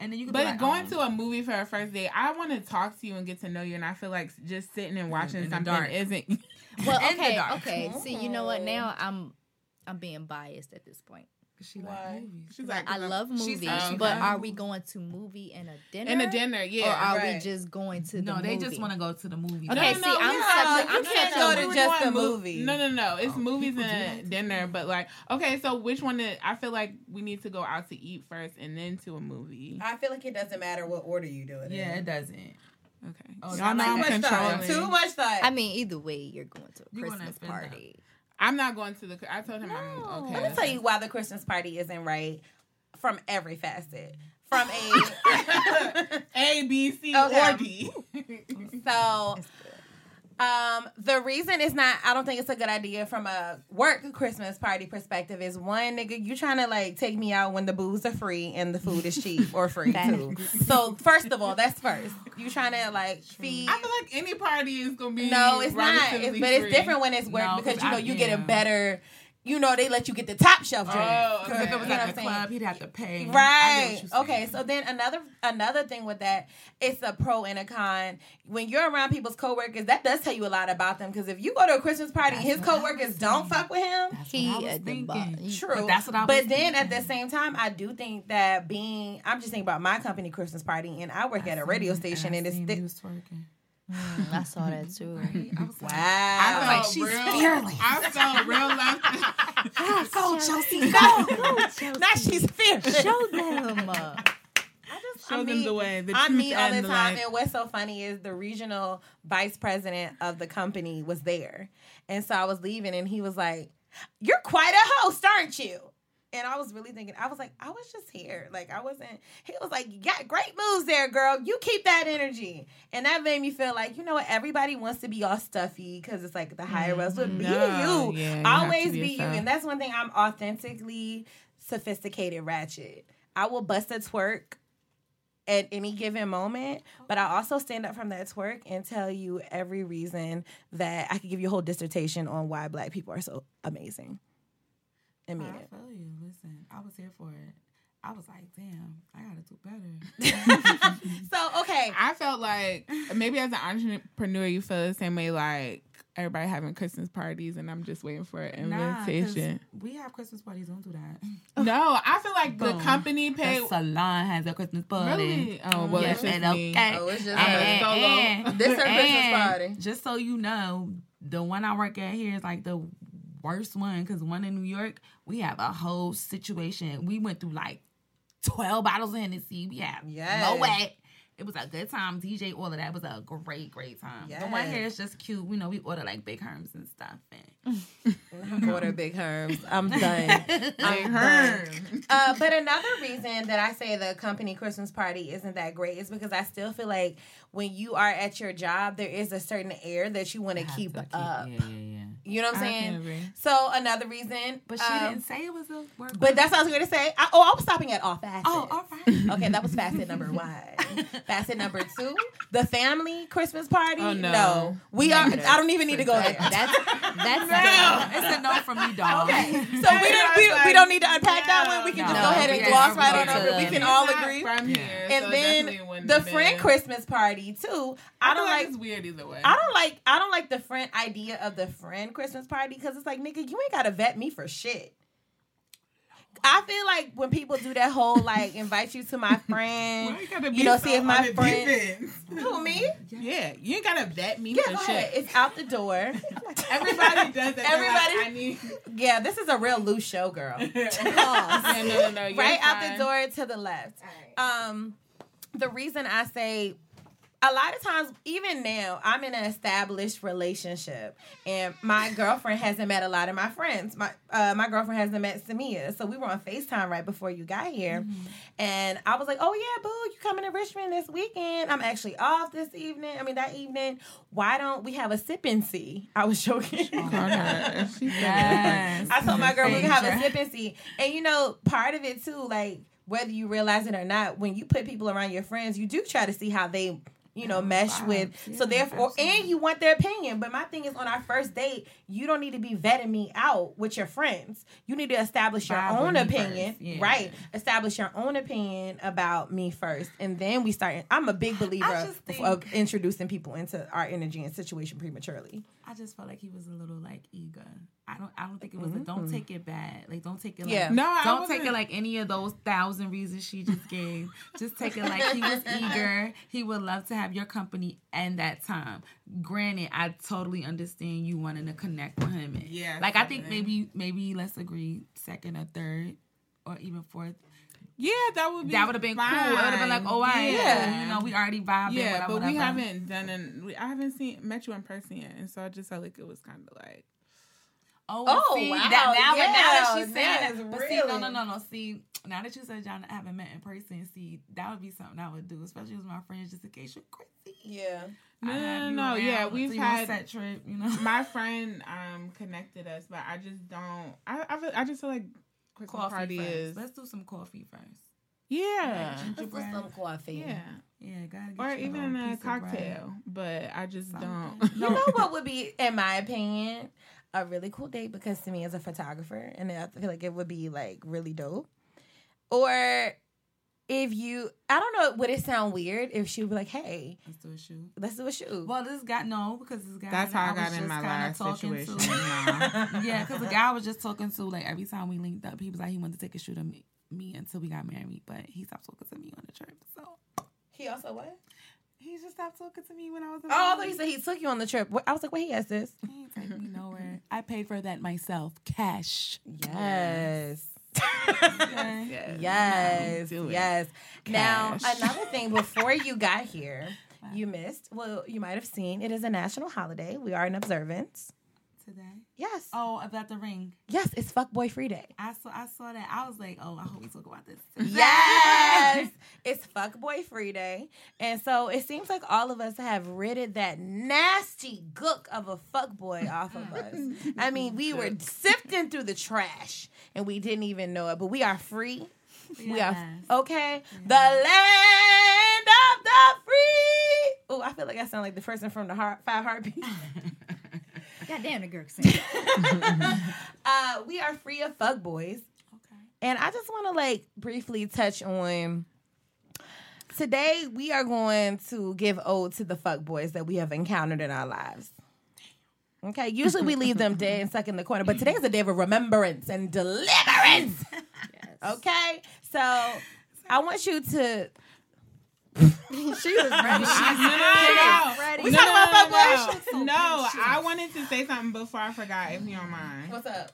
And then you can But like, going oh. to a movie for a first date, I want to talk to you and get to know you, and I feel like just sitting and watching in something dark. isn't. Well, In the okay, dark. okay. See, you know what? Now I'm, I'm being biased at this point. She Why? like movies. She's like, I love movies, said but loves are we going to movie and a dinner? in a dinner, yeah. or are Right. we just going to the No, they just want to go to the movie. Okay, No, see, no, I'm no, such a, you I'm can't go to we just doing the movie. No, no, no. It's Oh, movies people do that and dinner, but like, okay, so which one? Did, I feel like we need to go out to eat first and then to a movie. I feel like it doesn't matter what order you do it. Yeah, in. it doesn't. Okay, Oh, y'all know too I'm much Too much thought. controlling. Too much thought. I mean, either way, you're going to a You're Christmas party. that. Party. I'm not going to the. I told him I'm No. okay. Let me tell you why the Christmas party isn't right from every facet. From a A, B, C, Okay. or D. so um the reason it's not I don't think it's a good idea from a work Christmas party perspective is one nigga you trying to like take me out when the booze are free and the food is cheap or free too. So first of all, that's first. You trying to like feed I feel like any party is gonna be No, it's not. It's, but it's different when it's work No, because 'cause you know I- you get a better. You know they let you get the top shelf drink. Oh, Because if it was okay. You know at what the saying? club, he'd have to pay. I get what Right. Okay. So then another another thing with that, it's a pro and a con. When you're around people's coworkers, that does tell you a lot about them. Because if you go to a Christmas party and his That's what I coworkers don't fuck with him, That's He what I was thinking. true. But that's what I was But then at the same time, I do think that being, I'm just thinking about my company Christmas party, and I work at a radio station, and, I it's seen thi- he was twerking. Mm, I saw that too. I was like, wow. I felt like, she's real, fearless. I felt real left. go Chelsea, go. now she's fierce. Show them. Show I them the way. The I truth meet all the the time, light. and what's so funny is the regional vice president of the company was there, and so I was leaving, and he was like, "You're quite a host, aren't you?" And I was really thinking, I was like, I was just here, like I wasn't. He was like, "You got great moves there, girl. You keep that energy," and that made me feel like, you know what? Everybody wants to be all stuffy because it's like the higher mm-hmm. ups, but be No, you. yeah, you Always be be you, and that's one thing I'm authentically sophisticated, ratchet. I will bust a twerk at any given moment, but I also stand up from that twerk and tell you every reason that I could give you a whole dissertation on why black people are so amazing. I mean I it. feel you. Listen, I was here for it. I was like, damn, I gotta do better. So okay, I felt like maybe as an entrepreneur, you feel the same way. Like everybody having Christmas parties, and I'm just waiting for an Nah, 'cause invitation. we have Christmas parties. Don't do that. no, I feel like the company paid. The salon has a Christmas party. Really? Oh well, Yes, it's just and me. Oh, okay. Oh, it's just I'm her. a solo. and- This her Christmas party. Just so you know, the one I work at here is like the worst one because one in New York, we have a whole situation. We went through like twelve bottles of Hennessy. We have Yes. no way. It was a good time. DJ, all of that was a great, great time. The one Yes. here is just cute. You know, we order like big herms and stuff. And Order big herms. I'm done. I'm done. Uh, but another reason that I say the company Christmas party isn't that great is because I still feel like when you are at your job, there is a certain air that you want to keep up. Yeah, yeah, yeah. You know what I'm I saying? agree. So another reason, But she um, didn't say it was a work. But that's what I was going to say. I, oh, I was stopping at all facets. Oh, all right. Okay, that was facet number one. facet number two, the family Christmas party. Oh, no. we are. I don't even need to go there. That's that's it's a no from me, dog. Okay, so we don't we, we don't need to unpack that one. We can just No. go ahead and gloss right on over. it. We can all agree. From here, And so then the friend been. Christmas party too. I don't feel like. it's weird either way. I don't like. I don't like the friend idea of the friend Christmas party because it's like, nigga, you ain't gotta vet me for shit. I feel like when people do that whole like invite you to my friend, Why you you know, so see if my the friend, who me, Yeah, you ain't gotta vet me yeah, for go shit. ahead. It's out the door. Everybody does that. Everybody- Like, I need. Yeah, this is a real loose show, girl. Yeah, no, no, no. you're right out the door to the left. Um, the reason I say a lot of times, even now, I'm in an established relationship, and my girlfriend hasn't met a lot of my friends. My uh, my girlfriend hasn't met Samia, so we were on Facetime right before you got here, and I was like, "Oh yeah, boo, you coming to Richmond this weekend? I'm actually off this evening. I mean that evening. Why don't we have a sip and see?" I was joking. Yes. I told my girl we can have a sip and see. And you know, part of it too, like whether you realize it or not, when you put people around your friends, you do try to see how they, you know, mesh with. So therefore, absolutely. and you want their opinion. But my thing is, on our first date, you don't need to be vetting me out with your friends. You need to establish your Vibe own opinion. Yeah. right? Establish your own opinion about me first, and then we start. I'm a big believer think- of introducing people into our energy and situation prematurely. I just felt like he was a little like eager. I don't. I don't think it was. A, don't mm-hmm. take it bad. Like don't take it. Like, Yeah. No, Don't take it like any of those thousand reasons she just gave. just take it like he was eager. He would love to have your company and that time. Granted, I totally understand you wanting to connect with him. Yeah, Like I think maybe maybe let's agree second or third or even fourth. Yeah, that would be. That would have been cool. It would have been like, oh, I yeah. you know, we already vibing. Yeah, whatever, but we whatever. haven't done an. We, I haven't seen met you in person yet, and so I just felt like it was kind of like. Oh, Oh, see, wow. That, now, but now that she's saying that that, is but see, no, no, no, no. See, now that you said y'all haven't met in person, see, that would be something I would do, especially with my friends, just in case you're crazy. Yeah. No, I no, no, yeah, around, we've so you on had- that trip, you know. My friend um connected us, but I just don't. I I, feel, I just feel like Christmas coffee party first. is. Let's do some coffee first. Yeah, Gingerbread. coffee. yeah, Yeah, gotta get or even a piece of bread. cocktail. But I just Something. don't. You know what would be, in my opinion, a really cool date because to me as a photographer, and I feel like it would be like really dope. Or if you, I don't know, would it sound weird if she would be like, "Hey, Let's do a shoot. let's do a shoot"? Well, this guy no, because this guy. That's how I was got in my last talking to- situation. Yeah, because the guy I was just talking to, like every time we linked up, he was like he wanted to take a shoot of me, me until we got married, but he stopped talking to me on the trip. So he also what? He just stopped talking to me when I was. Oh, I thought you said he took you on the trip. I was like, "Wait, he has this." He ain't take me nowhere. I paid for that myself, cash. Yes. Okay. Yes. do it. Yes. Now, another thing before you got here, you missed. Well, you might have seen it is a national holiday. We are in observance. Today. Yes. Oh, about the ring. Yes, it's Fuckboy Free Day. I saw. I saw that. I was like, oh, I hope we talk about this. Yes. it's Fuckboy Free Day. And so it seems like all of us have ridded that nasty gook of a fuckboy off of us. I mean, we were sifting through the trash and we didn't even know it, but we are free. We are Yes. okay. The land of the free. Oh, I feel like I sound like the person from the heart, Five Heartbeats. God damn the girl uh, we are free of fuckboys. Okay. And I just want to like briefly touch on today we are going to give ode to the fuckboys that we have encountered in our lives. Okay, usually we leave them dead and stuck in the corner, but today is a day of remembrance and deliverance. Okay, so I want you to. she was ready. no, We no, talking about no, fuckboys? no, no. No, I wanted to say something before I forgot, if you don't mind. What's up?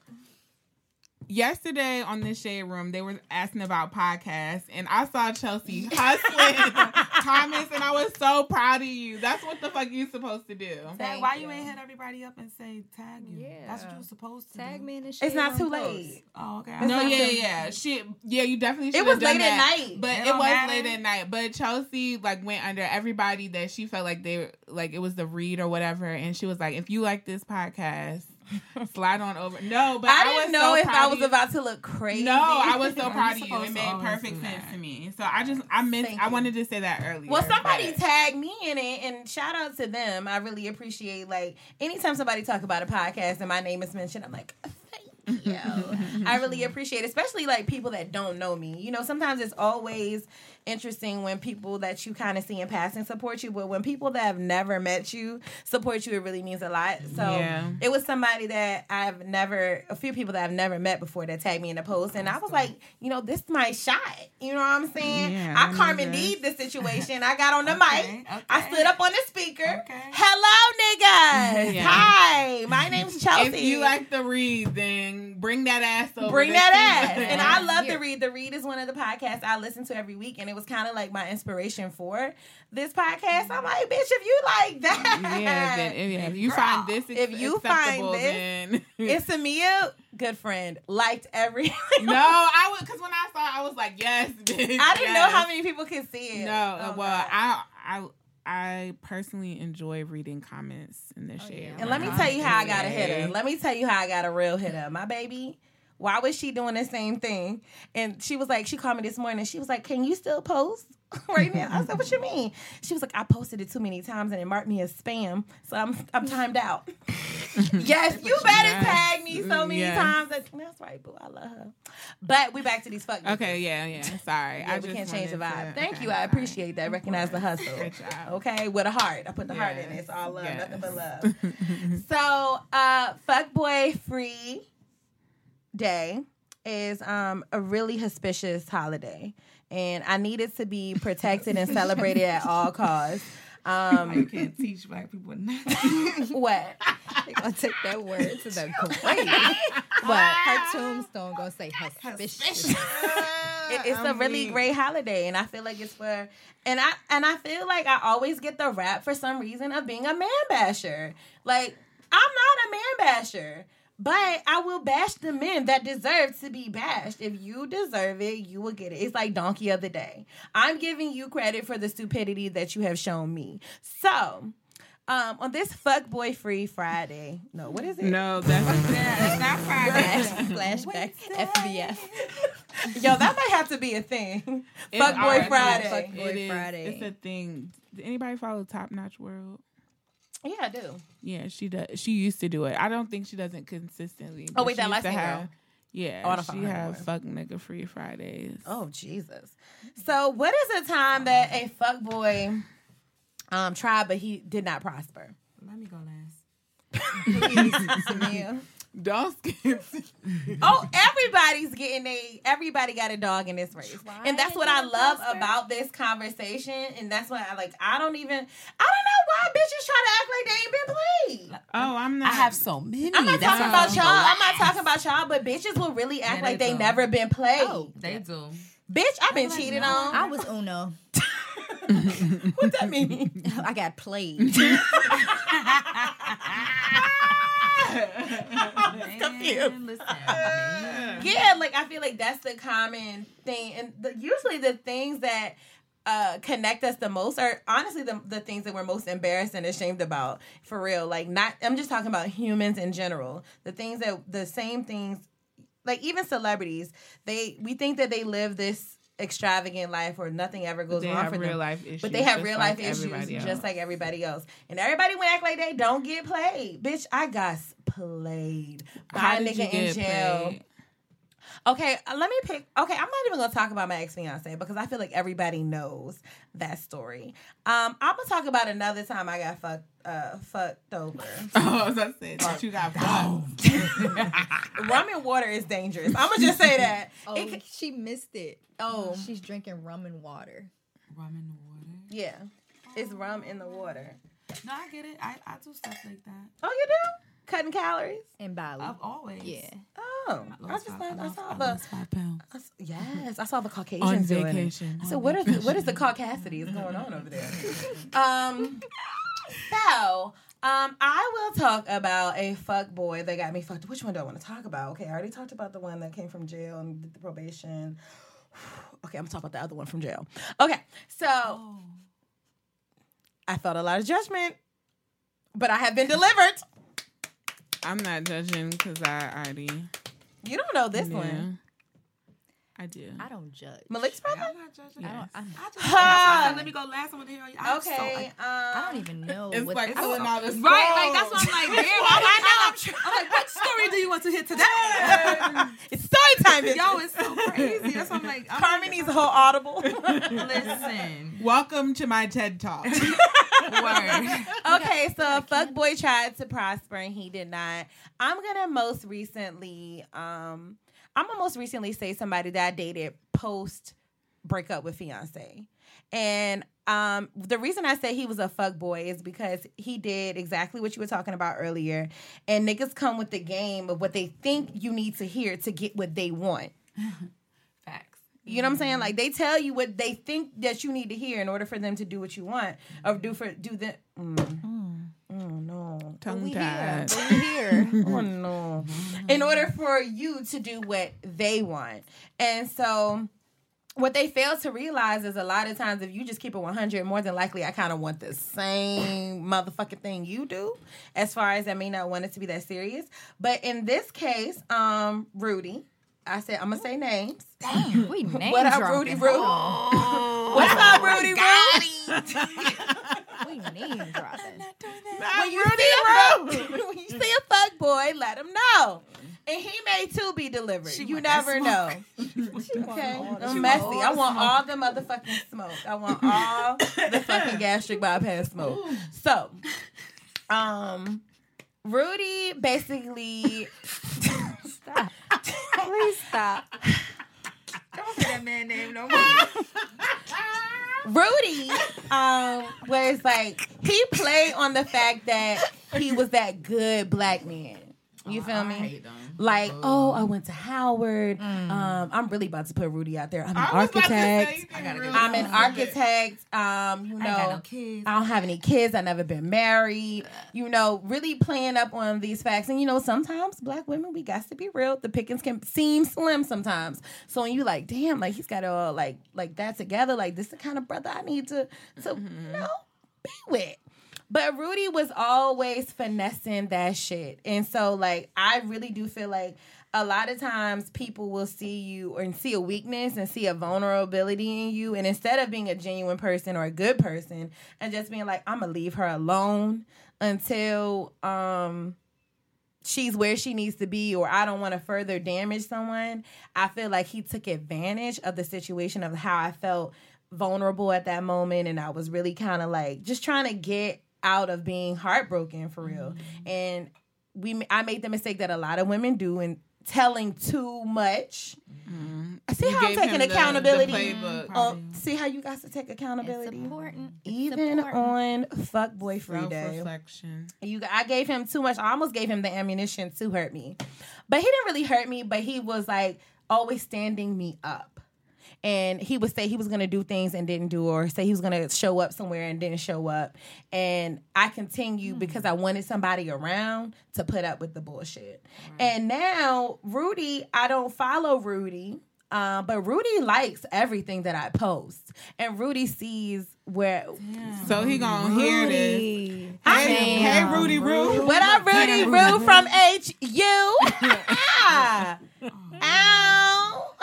Yesterday on the Shade Room, they were asking about podcasts, and I saw Chelsea hustling comments, and I was so proud of you. That's what the fuck you supposed to do. Tag, why you ain't hit everybody up and say tag you? Yeah. That's what you were supposed to Tag do. me in the shade It's not room too post. late. Oh, okay. No, not yeah, too- yeah, shit, yeah. You definitely. should It was have done late at night. but It it, was matter. late at night. But Chelsea like went under everybody that she felt like they like it was the read or whatever, and she was like, "If you like this podcast, slide on over." No, but I I, didn't know so if I was about to look crazy. No, I was so proud of you. It made perfect sense to me. So I just I missed. Thank I wanted to say that earlier. Well, somebody but- tagged me in it, and shout out to them. I really appreciate like anytime somebody talk about a podcast and my name is mentioned, I'm like, thank you. I really appreciate, it, especially like people that don't know me. You know, sometimes it's always interesting when people that you kind of see in passing support you, but when people that have never met you support you, it really means a lot. So Yeah. it was somebody that I've never, a few people that I've never met before that tagged me in the post, and I was like, you know, this is my shot. You know what I'm saying? Yeah, I I Carmen this. The situation. I got on the Okay, mic. okay. I stood up on the speaker. Okay. Hello, niggas. Yeah. Hi, my name's Chelsea. If you like the read, then bring that ass over. Bring that ass. And I love to read. The Read is one of the podcasts I listen to every week, and it was kind of like my inspiration for this podcast. I'm like, bitch, if you like that, Yeah, then if, yeah, if you Girl, find this if you find this, then it's Samia, good friend, liked every. no, I would because when I saw, it, I was like, yes, bitch. I didn't know how many people could see it. No, Oh, well, God. I I I personally enjoy reading comments in the oh, shade. yeah. Oh oh and let me tell you how I got a hitter. Let me tell you how I got a real hitter. My baby, why was she doing the same thing? And she was like, she called me this morning. She was like, Can you still post right now? I said, What you mean? She was like, I posted it too many times and it marked me as spam. So I'm I'm timed out. yes, you better Yes. tag me so many Yes. times. That- That's right, boo. I love her. But we back to these fuck niggas. Okay, yeah, yeah. Sorry, Yeah, I we just can't change the vibe. to- Thank okay, you. I appreciate that. Recognize the hustle. Okay, with a heart. I put the heart in it. It's all love, yes. nothing but love. so, uh, fuckboy free day is um a really auspicious holiday, and I need it to be protected and celebrated at all costs. Um, you can't teach black people nothing. what? They gonna take that word to the grave. but her tombstone gonna say suspicious. It- it's a really great holiday, and I feel like it's for and I and I feel like I always get the rap for some reason of being a man basher. Like I'm not a man basher, but I will bash the men that deserve to be bashed. If you deserve it, you will get it. It's like donkey of the day. I'm giving you credit for the stupidity that you have shown me. So. Um, on this fuckboy free Friday, no, what is it? No, that's yeah, not Friday. Flashback FBF. Yo, that might have to be a thing. It's Fuckboy already- Friday. Fuckboy It is. Friday. It's a thing. Did anybody follow Top Notch World? Yeah, I do. Yeah, she does. She used to do it. I don't think she doesn't consistently. Oh, but wait, she that used to light-skinned have- girl. Yeah, Oh, I don't follow she her have anymore. fuck nigga free Fridays. Oh Jesus! So, what is a time that a fuckboy um tried but he did not prosper? Let me go last. Samia. Don't oh, everybody's getting a everybody got a dog in this race, and that's what I love about this conversation. And that's why I like. I don't even. I don't know why bitches try to act like they ain't been played. Uh, oh, I'm not. I have so many. I'm not That's talking about I'm y'all. gonna I'm not talking about y'all, but bitches will really act Yeah, like they they never been played. Oh. They do. Bitch, I've been like, cheated no. on. I was Uno. what that mean? I got played. confused. Man, listen, yeah, like I feel like that's the common thing, and the, usually the things that uh, connect us the most are honestly the the things that we're most embarrassed and ashamed about. For real, like not. I'm just talking about humans in general. The things that the same things, like even celebrities, they we think that they live this extravagant life or nothing ever goes wrong for real them. life issues. But they have real like life issues else. just like everybody else. And everybody would act like they don't get played. Bitch, I got played by a nigga in jail. played? Okay, uh, let me pick. Okay, I'm not even gonna talk about my ex fiance because I feel like everybody knows that story. Um, I'm gonna talk about another time I got fucked, uh, fucked over. Oh, as I said, that you got fucked. Rum and water is dangerous. I'm gonna just say that. Oh, It c- she missed it. Oh. she's drinking rum and water. Rum in the water. yeah, it's rum in the water. No, I get it. I, I do stuff like that. Oh, you do cutting calories. And Bali. I've always. yeah. Oh, know. I, lost just five- thought I lost- saw I the five pounds. I s- yes, I saw the Caucasians On doing vacation. It. So what is what is the caucasity is going on over there? Um, so um, I will talk about a fuck boy that got me fucked. Which one do I want to talk about? Okay, I already talked about the one that came from jail and did the probation. Okay, I'm gonna talk about the other one from jail. Okay, so I felt a lot of judgment, but I have been delivered. I'm not judging because I already. You don't know this Yeah. one. I do. I don't judge. Malik's brother? I'm not judging. I don't, I'm, I just, that's why I said, let me go last. I want to hear. I'm so- Okay. I- I um, don't even know It's what like this pulling out a Right, like that's what I'm like. Damn, I know. I'm, tr- I'm like, what story do you want to hear today? it's story time. Yo, it's so crazy. That's what I'm like. I'm Carmen needs a whole audible. Listen, Welcome to my TED Talk. word. okay, so fuck boy tried to prosper and he did not. I'm gonna most recently, um, I'm gonna most recently say somebody that I dated post breakup with fiance, and um, the reason I say he was a fuckboy is because he did exactly what you were talking about earlier, and niggas come with the game of what they think you need to hear to get what they want. Facts. You know what I'm saying? Like they tell you what they think that you need to hear in order for them to do what you want or do for do the. Mm. Oh no, Tongue we tied. Here. We here. oh no. In order for you to do what they want, and so. What they fail to realize is a lot of times if you just keep it 100, more than likely I kind of want the same motherfucking thing you do. As far as I may not want it to be that serious, but in this case, um, Rudy, I said I'm gonna say names. Damn, we name What up, dropping. Rudy Roo? Hold What's up, Rudy Roo? on. We name dropping. When you see a fuck, when you see a fuck boy, let him know. And he may too be delivered. She you want that never know. Okay, I'm messy. I want all the motherfucking smoke. I want all the fucking gastric bypass smoke. So, um, Rudy basically. Stop. Please stop. Don't say that man name no more. Rudy um was like he played on the fact that he was that good black man. You feel I me? hate them. Like, oh, I went to Howard. Um, I'm really about to put Rudy out there. I'm an I was say, architect. you didn't gotta really. I'm an architect. Um, you know, I got no kids. I don't have any kids. I've never been married. You know, really playing up on these facts. And you know, sometimes black women, we got to be real. The pickings can seem slim sometimes. So when you like, damn, like he's got it all like like that together. Like this is the kind of brother I need to to you know be with. But Rudy was always finessing that shit. And so like I really do feel like a lot of times people will see you and see a weakness and see a vulnerability in you and instead of being a genuine person or a good person and just being like I'm going to leave her alone until um she's where she needs to be or I don't want to further damage someone. I feel like he took advantage of the situation of how I felt vulnerable at that moment and I was really kind of like just trying to get out of being heartbroken for real. Mm-hmm. And we I made the mistake that a lot of women do in telling too much. Mm-hmm. See You how I'm taking him the- the accountability. Oh, see how you guys to take It's accountability. important. It's Even important. on fuckboy free day. You, I gave him too much. I almost gave him the ammunition to hurt me, but he didn't really hurt me. But he was like always standing me up, and he would say he was gonna do things and didn't do, or say he was gonna show up somewhere and didn't show up. And I continued because I wanted somebody around to put up with the bullshit. And now Rudy, I don't follow Rudy. Uh, but Rudy likes everything that I post, and Rudy sees where. So he gonna hear this. Rudy. Hey, Damn. hey, Rudy Roo. What up, Rudy Roo from HU? ah.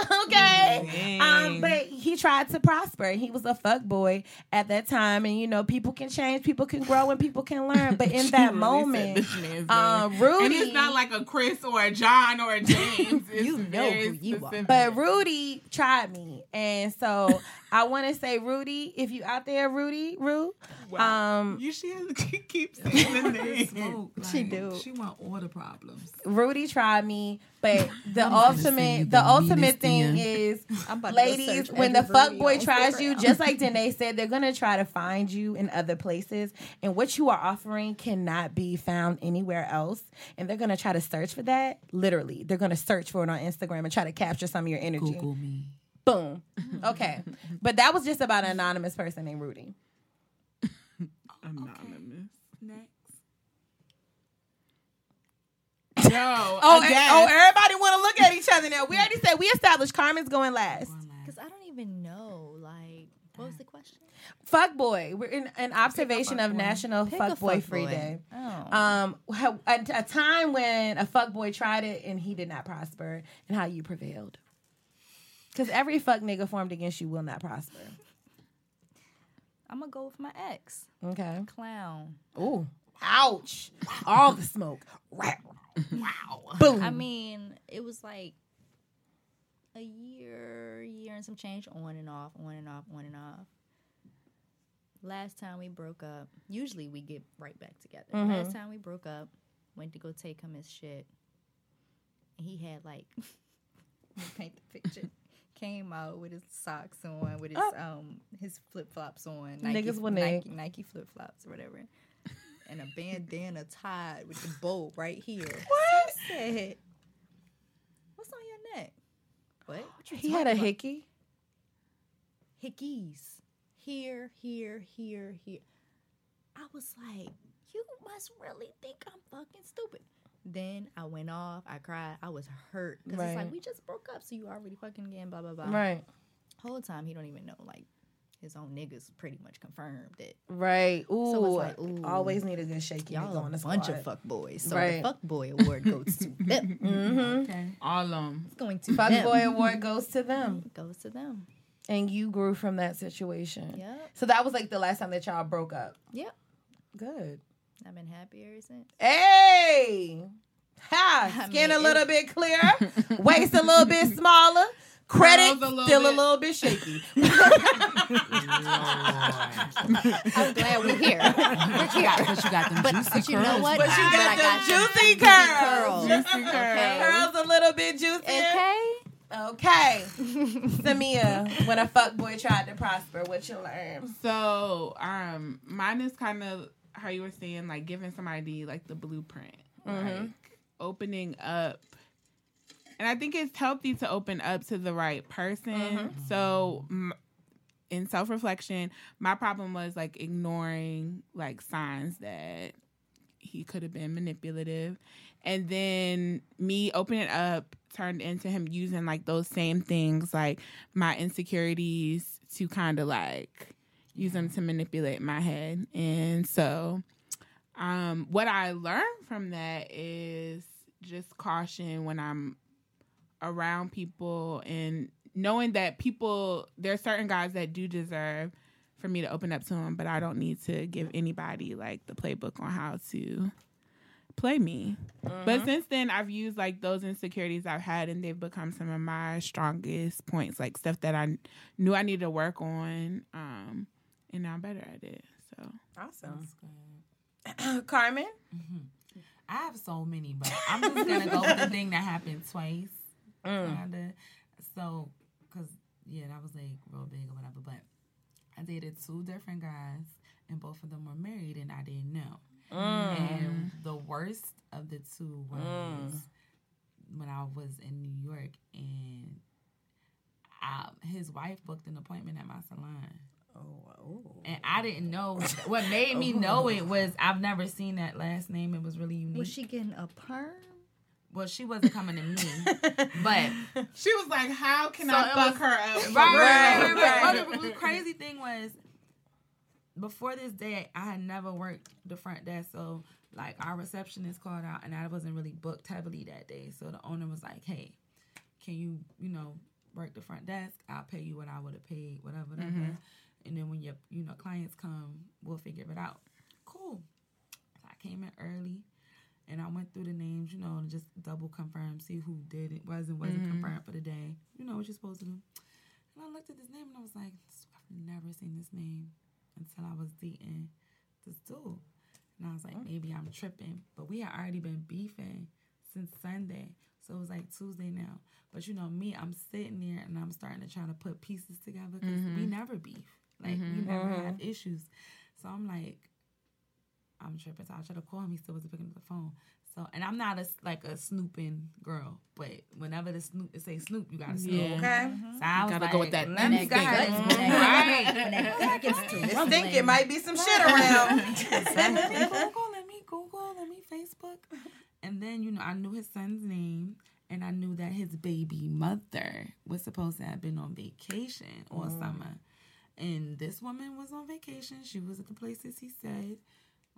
Ow. Okay. Um, but he tried to prosper. He was a fuck boy at that time. And you know, people can change, people can grow, and people can learn. But in that Really moment, this man's um, name. Rudy And it's not like a Chris or a John or a James. It's You know who you are. But Rudy tried me, and so I want to say, Rudy, if you out there, Rudy, Rue, um, you should keep saying the name. Smoke, She do. She want order problems. Rudy tried me. But the I'm gonna send you ultimate, the the ultimate meanest thing DM. is, I'm about to go ladies, when the fuck boy tries you, just like Danae said, they're gonna try to find you in other places, and what you are offering cannot be found anywhere else. And they're gonna try to search for that. Literally, they're gonna search for it on Instagram and try to capture some of your energy. Google me. Boom. Okay, but that was just about an anonymous person named Rudy. Anonymous. Next. Yo, Oh, I and- oh, everybody want to look at each other now. We already said we established Carmen's going last. Because I don't even know. Like, what was the question? Fuck boy. We're in an observation of fuckboy. National Pick Fuck Boy fuckboy. Free Day. Oh. Um, a, a time when a fuck boy tried it and he did not prosper, and how you prevailed. Because every fuck nigga formed against you will not prosper. I'm going to go with my ex. Okay. Clown. Ooh. Ouch. All the smoke. Wow. Wow. Boom. I mean, it was like a year, year and some change on and off, on and off, on and off. Last time we broke up, usually we get right back together. Mm-hmm. Last time we broke up, went to go take him his shit. He had like, paint the picture. Came out with his socks on, with his um his flip flops on, Nike, Niggas with Nike, Nike flip flops or whatever, and a bandana tied with the bow right here. What? Said, "What's on your neck?" What? what you he had a about? hickey. hickeys here, here, here, here. I was like, you must really think I'm fucking stupid. Then I went off. I cried. I was hurt because it's like we just broke up, so you already fucking again. Blah blah blah. Right. Whole time he don't even know. Like his own niggas pretty much confirmed it. Right. Ooh. So it's like, ooh. Always need a good shaky Y'all nigga on a the bunch squad. of fuck boys. So Right. the fuck boy award goes to them. Mm-hmm. Okay. All of them. It's going to Fuck them. boy award goes to them. goes to them. And you grew from that situation. Yeah. So that was like the last time that y'all broke up. Yep. Good. I've been happy ever since. Hey. Ha. I Skin mean, a it- little bit clearer. waist a little bit smaller. Credit Curls a little still a little bit shaky. I'm glad we're here. we're here. But you got them But, juicy but you know curls. what? But you I- got but them some juicy curls. Juicy curls. Okay. Curls a little bit juicy. Okay. Okay. Samia, when a fuck boy tried to prosper, what you learn? So, um, mine is kind of how you were saying, like giving somebody like the blueprint, like opening up. And I think it's healthy to open up to the right person. So, m- in self reflection, my problem was like ignoring like signs that he could have been manipulative. And then me opening up turned into him using like those same things, like my insecurities, to kind of like use them to manipulate my head. And so, um, what I learned from that is just caution when I'm around people and knowing that people, there are certain guys that do deserve for me to open up to them, but I don't need to give anybody like the playbook on how to play me. But since then, I've used like those insecurities I've had, and they've become some of my strongest points, like stuff that I knew I needed to work on, um, and now I'm better at it. So Awesome. Carmen? I have so many, but I'm just gonna go with the thing that happened twice. Mm. Kinda. So, cause yeah, that was like real big or whatever. But I dated two different guys, and both of them were married, and I didn't know. Mm. And the worst of the two was mm. when I was in New York, and I, his wife booked an appointment at my salon. Oh, And I didn't know what made me oh. know it was I've never seen that last name. It was really unique. Was she getting a perm? Well, she wasn't coming to me, but she was like, "How can So I fuck was- her up?" right, right, right, Right, right. the, the crazy thing was, before this day, I had never worked the front desk, so like our receptionist called out, and I wasn't really booked heavily that day. So the owner was like, "Hey, can you, you know, work the front desk? I'll pay you what I would have paid, whatever, whatever. Mm-hmm. And then when your, you know, clients come, we'll figure it out." Cool. So I came in early. And I went through the names, you know, and just double confirm, see who did it, wasn't, wasn't confirmed for the day. You know what you're supposed to do. And I looked at this name and I was like, I've never seen this name until I was dating this dude. And I was like, maybe I'm tripping. But we had already been beefing since Sunday. So it was like Tuesday now. But you know me, I'm sitting there and I'm starting to try to put pieces together because we Mhm. never beef. Like we mm-hmm. never have mm-hmm. issues. So I'm like, I'm tripping. So I tried to call him. He still wasn't picking up the phone. So and I'm not a s- like a snooping girl, but whenever the snoop it say snoop, you gotta snoop. Yeah. Okay. So I was mm-hmm. Gotta like, go with that let me go instinct. ahead. When that- when that gut gets I think it might be some shit around. Exactly. Google, let me Google, let me Facebook. And then, you know, I knew his son's name and I knew that his baby mother was supposed to have been on vacation all mm. summer. And this woman was on vacation. She was at the places he said,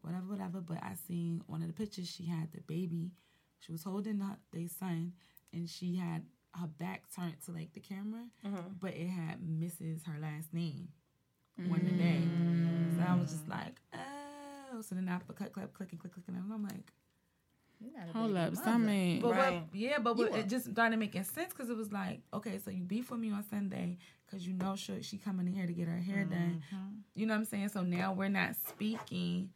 whatever, whatever. But I seen one of the pictures, she had the baby. She was holding her, their son and she had her back turned to like the camera, mm-hmm. but it had Mrs. her last name on the day. So I was just like, oh. So then I cut, clap, clicking, click, clicking, and I'm like, You're not a Hold up, mother. something. but Right. what, yeah, but You what, are. it just started making sense because it was like, okay, so you beef with me on Sunday because you know she, she coming in here to get her hair done. Mm-hmm. You know what I'm saying? So now we're not speaking.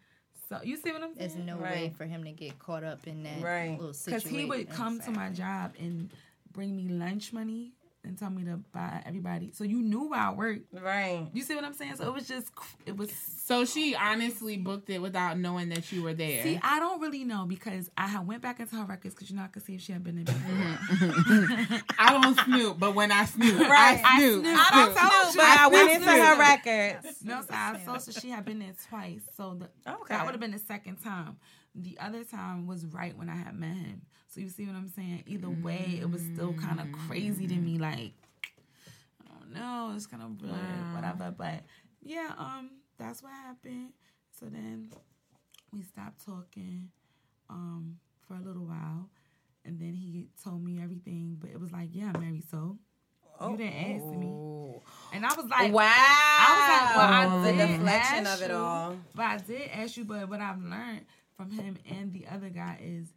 So you see what I'm saying? There's no way for him to get caught up in that Right. little Because situation. he would come to my job and bring me lunch money and tell me to buy everybody. So you knew where I worked. Right. You see what I'm saying? So it was just, it was So she honestly booked it without knowing that you were there. See, I don't really know because I had went back into her records because you know I could see if she had been in before. Mm-hmm. I don't snoop, but when I snoop, Right. I snoop. I don't know, but I went into her records. no, so I saw so she had been there twice. So the, Okay. that would have been the second time. The other time was right when I had met him. So you see what I'm saying? Either way, it was still kind of crazy to me. Like, I don't know, it's kind of whatever. But yeah, um, that's what happened. So then we stopped talking um for a little while, and then he told me everything. But it was like, yeah, I'm married, so. you didn't ask me, and I was like, wow. I was like, well, I the did deflection ask of it you, all. But I did ask you, but what I've learned from him and the other guy is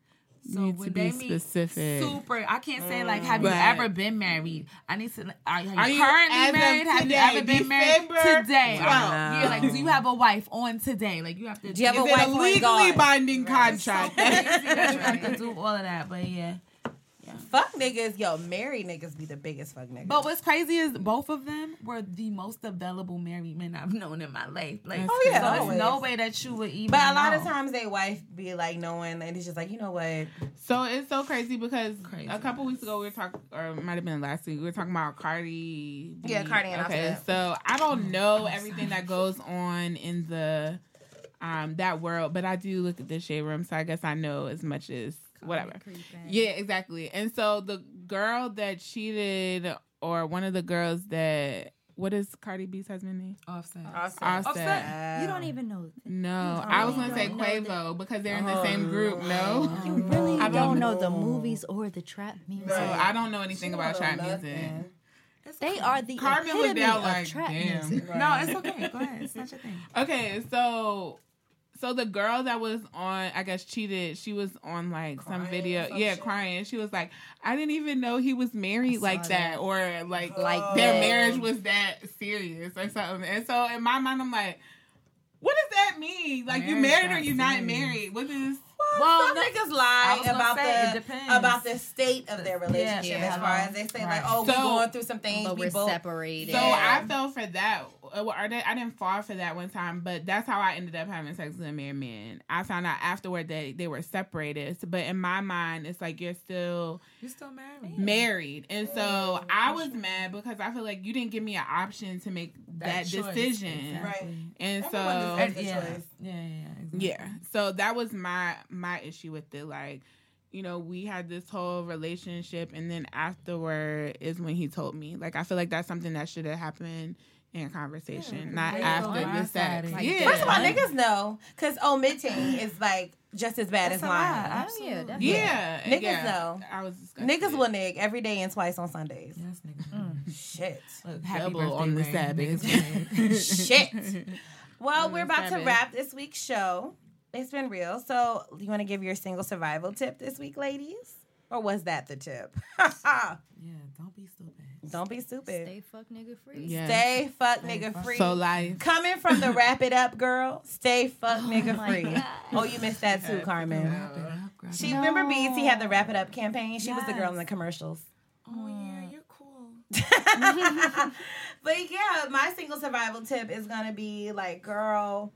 so Need to when be they meet specific. super I can't say like have you mm. ever been married? I need to are, you Are you currently as of married? Have you today, ever been married December today? 12th? Yeah, like do you have a wife on today? Like you have to Do you have Is a it wife a legally binding so contract? crazy that you have to do all of that. But yeah. Fuck niggas, yo, married niggas be the biggest fuck niggas. But what's crazy is both of them were the most available married men I've known in my life. Like, Oh, yeah, so there's always. no way that you would even. But a lot of times they wife be like knowing and it's just like, you know what? So it's so crazy because Crazy. a couple weeks ago we were talking, or it might have been last week, we were talking about Cardi. B. Yeah, Cardi and Okay, Offset. so I don't know everything that goes on in the um that world, but I do look at the shade room, so I guess I know as much as whatever. Yeah, exactly. And so the girl that cheated, or one of the girls that what is Cardi B's husband name? Offset. Offset. You don't even know. No, I was gonna say don't Quavo because they're in the same oh. group. No, You really I don't, don't know the movies or the trap music. so I don't know anything about trap music. Nothing. They are the Carmen was epitome down of like, trap damn. music. No, it's okay. Go ahead. It's not your thing. Okay, so so the girl that was on, I guess cheated. She was on like some video, yeah, crying. She was like, I didn't even know he was married like that, or like Like their marriage was that serious or something. And so in my mind, I'm like, what does that mean? Like you married or not you not serious. married? What is Well, some niggas I lie was gonna about say, it the about the state of their relationship yeah, as far as they say right. like, oh, we're going through some things. But we we're both separated. So I fell for that. Uh, well, or that- I didn't fall for that one time, but that's how I ended up having sex with a married man. I found out afterward that they were separated. So- But in my mind, it's like you're still you're still married? married, and so I was mad because I feel like you didn't give me an option to make that, choice, decision, exactly. right. and so Everyone deserves a yeah. yeah, yeah, yeah, exactly. yeah. So that was my my issue with it. Like, you know, we had this whole relationship, and then afterward is when he told me. Like, I feel like that's something that should have happened in conversation, not they after the sex. Like, yeah. First of all, niggas know because omitting is like just as bad That's as a lying. lie. Oh, yeah, definitely. yeah, Niggas yeah. know. I was disgusted. Niggas will nig every day and twice on Sundays. Yes, nigga. Mm. Mm. Shit. Look, happy Double birthday on the. Sabbath. Shit. Well, On we're the about to wrap this week's show. It's been real. So, you want to give your single survival tip this week, ladies? Or was that the tip? yeah, don't be stupid. Don't be stupid. Stay fuck nigga free. Yeah. Stay fuck nigga free. So life. Coming from the wrap it up girl, stay fuck oh nigga free. God. Oh, you missed that too, Carmen. She remember BET had the wrap it up campaign. She was the girl in the commercials. Oh yeah, you're cool. But yeah, my single survival tip is gonna be like, girl,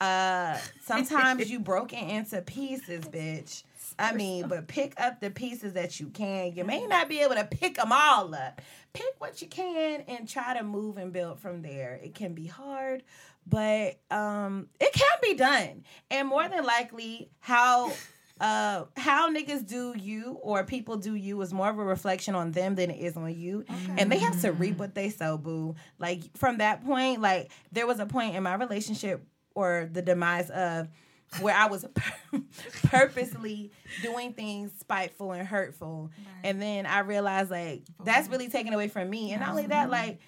uh, sometimes you broken into pieces, bitch. I mean, but pick up the pieces that you can. You may not be able to pick them all up. Pick what you can and try to move and build from there. It can be hard, but um, it can be done. And more than likely, how uh how niggas do you or people do you is more of a reflection on them than it is on you and they have to reap what they sow boo like from that point like there was a point in my relationship or the demise of where i was purposely doing things spiteful and hurtful and then i realized like that's really taken away from me and not only that like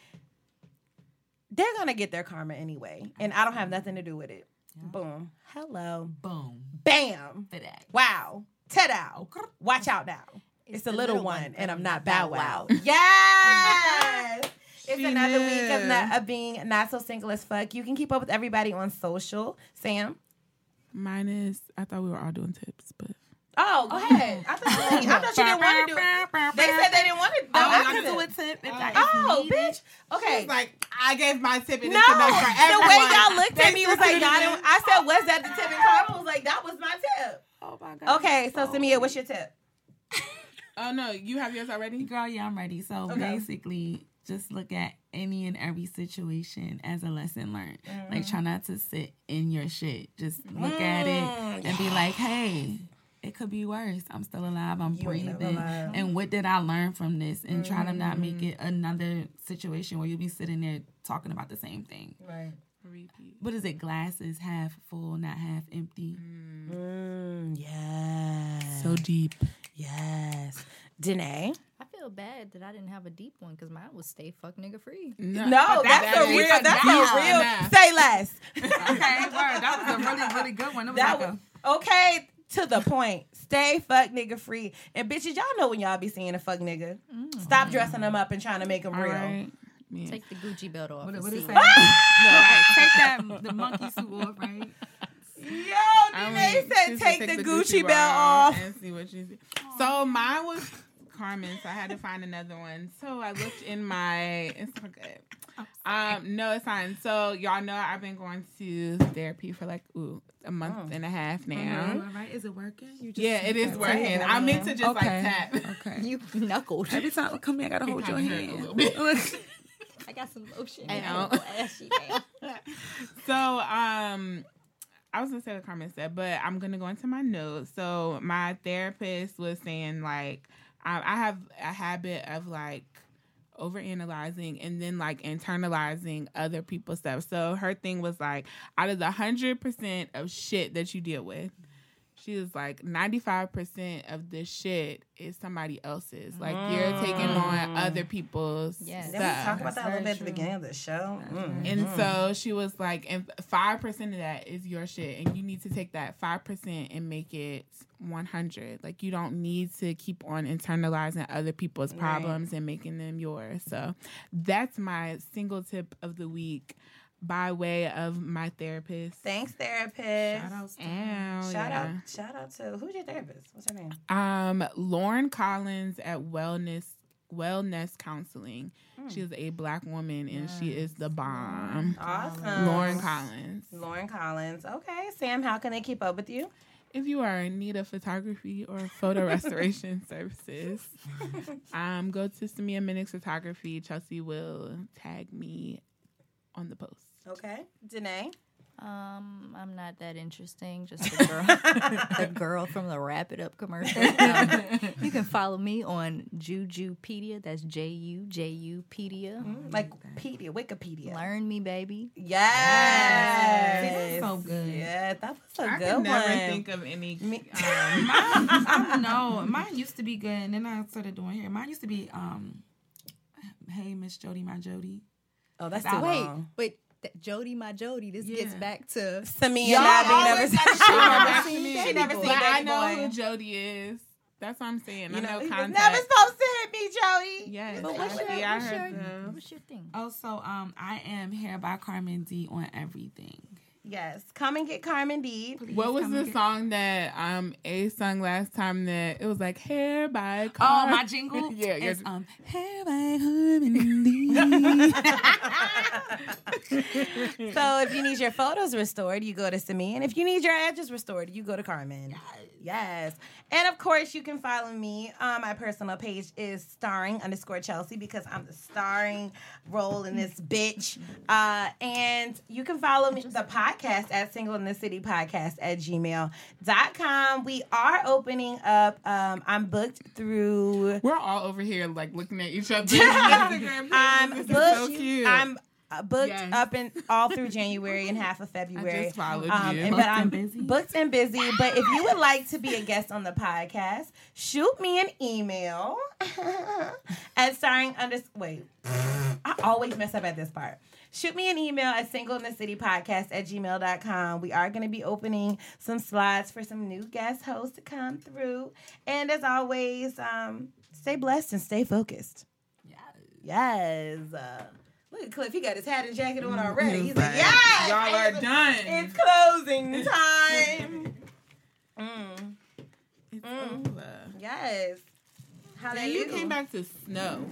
they're gonna get their karma anyway and i don't have nothing to do with it boom hello Boom. bam. Wow. Ta-da. Watch out now. It's, a the little, little one, one, and I'm not Bow Bow Wow. Wow. Yes. Oh It's She another week of, not, of being not so single as fuck. You can keep up with everybody on social. Sam. Mine is. I thought we were all doing tips, but Oh, go ahead. I thought you, I thought you didn't want to do it. They said they didn't want to. Oh, I I could can do a tip if I Oh, needed. bitch. Okay. It's like I gave my tip and no, it's enough for the way y'all looked at me was like, y'all didn't, I said, was that the tip? And Carmen was like, that was my tip. Oh my god. Okay, so oh. Samia, what's your tip? Oh no, you have yours already. Girl, yeah, I'm ready. So Okay. basically, just look at any and every situation as a lesson learned. Like, Mm. try not to sit in your shit. Just look at it and be like, hey, it could be worse. I'm still alive. I'm You breathing. lied. And what did I learn from this? And try to not make Mm. it another situation where you'll be sitting there talking about the same thing. Right. Repeat. What is it? Glasses half full, not half empty. Mm, yes. So deep. Yes. Danae. I feel bad that I didn't have a deep one because mine was stay fuck nigga free. No, but that's that a is- real. That's that a is real. enough. Say less. Okay, word. That was a really, really good one. It was That like was a, okay. To the point. Stay fuck nigga free. And bitches, y'all know when y'all be seeing a fuck nigga. Mm. Stop dressing them up and trying to make them All real. right. Yeah. Take the Gucci belt off. what, and what see it say? Right, take that the monkey suit off, right? Yo, I mean, said she take, said the, Gucci, belt off. and see what she see. So mine was Carmen, so I had to find another one. So I looked in my. It's so good. Um, no, it's fine. So y'all know I've been going to therapy for like ooh a month and a half now. All right, is it working? You just Yeah, it is working. I meant to just Okay. like tap. Okay. You knuckled. Every time I come here, I gotta hold your kinda hurt a hand. I got some lotion. Ow. Ow. Ashy down. So, um, I was gonna say what Carmen said, but I'm gonna go into my notes. So, my therapist was saying like, I, I have a habit of like overanalyzing and then like internalizing other people's stuff. So her thing was like, out of the hundred percent of shit that you deal with, she was like, ninety five percent of this shit is somebody else's. Like you're taking on other people's Yes. Didn't we stuff. talk about that a little bit at the beginning of the show? Mm. And so she was like, and five percent of that is your shit, and you need to take that five percent and make it one hundred. Like you don't need to keep on internalizing other people's problems and making them yours. So that's my single tip of the week by way of my therapist. Thanks, therapist. Shout out. Ow, Shout yeah. out, shout out to who's your therapist? What's her name? Um, Lauren Collins at Wellness Wellness Counseling. She is a black woman and she is the bomb. Awesome. Lauren Collins. Lauren Collins. Okay, Sam, how can they keep up with you? If you are in need of photography or photo restoration services, um, go to Samia Minix Photography. Chelsea will tag me on the post. Okay, Danae. Um, I'm not that interesting. Just the girl, the girl from the Wrap It Up commercial. Um, you can follow me on Jujupedia. That's J U J U Pedia. Like Pedia, Wikipedia. Learn me, baby. Yes. so good. Yeah, that was a I good can never one. think of any. Me- Um, I don't know. Mine used to be good, and then I started doing hair. Mine used to be, um, hey, Miss Jody, my Jody. oh, that's Wait, too Wait, long. wait. That Jody, my Jody. This gets back to Samia Y'all not always never gotta she show never back seen she never seen But I know Boy. who Jody is. That's what I'm saying. You I know, know he was contact. never supposed to hit me, Joey. Yes, But what's your, I, yeah, I what's, heard your, those. what's your thing? Also, um, I am hair by Carmen D on everything. Yes, come and get Carmen D. What was the get- song that um A sung last time that it was like hair by Oh, my jingle. yeah, yeah. It's, um, hair by Carmen D. So if you need your photos restored, you go to Sami. And if you need your edges restored, you go to Carmen. Yes. And of course, you can follow me. Um, my personal page is starring underscore Chelsea because I'm the starring role in this bitch. Uh, and you can follow me the podcast at Single in the City Podcast at gmail.com. We are opening up. Um, I'm booked through We're all over here like looking at each other. Instagram I'm booked. So cute. I'm booked Yes. up and all through January and half of February. just followed Um, you. and- but I'm busy? booked and busy. But if you would like to be a guest on the podcast, shoot me an email at starring under. Wait, I always mess up at this part. Shoot me an email at single in the city podcast at gmail.com. We are going to be opening some slots for some new guest hosts to come through. And as always, um, stay blessed and stay focused. Yes. Uh, look at Cliff. He got his hat and jacket on already. He's like, yes. Y'all are done. It's closing time. Mm. It's Mm. over. Yes. Then Hallelujah. you came back to snow.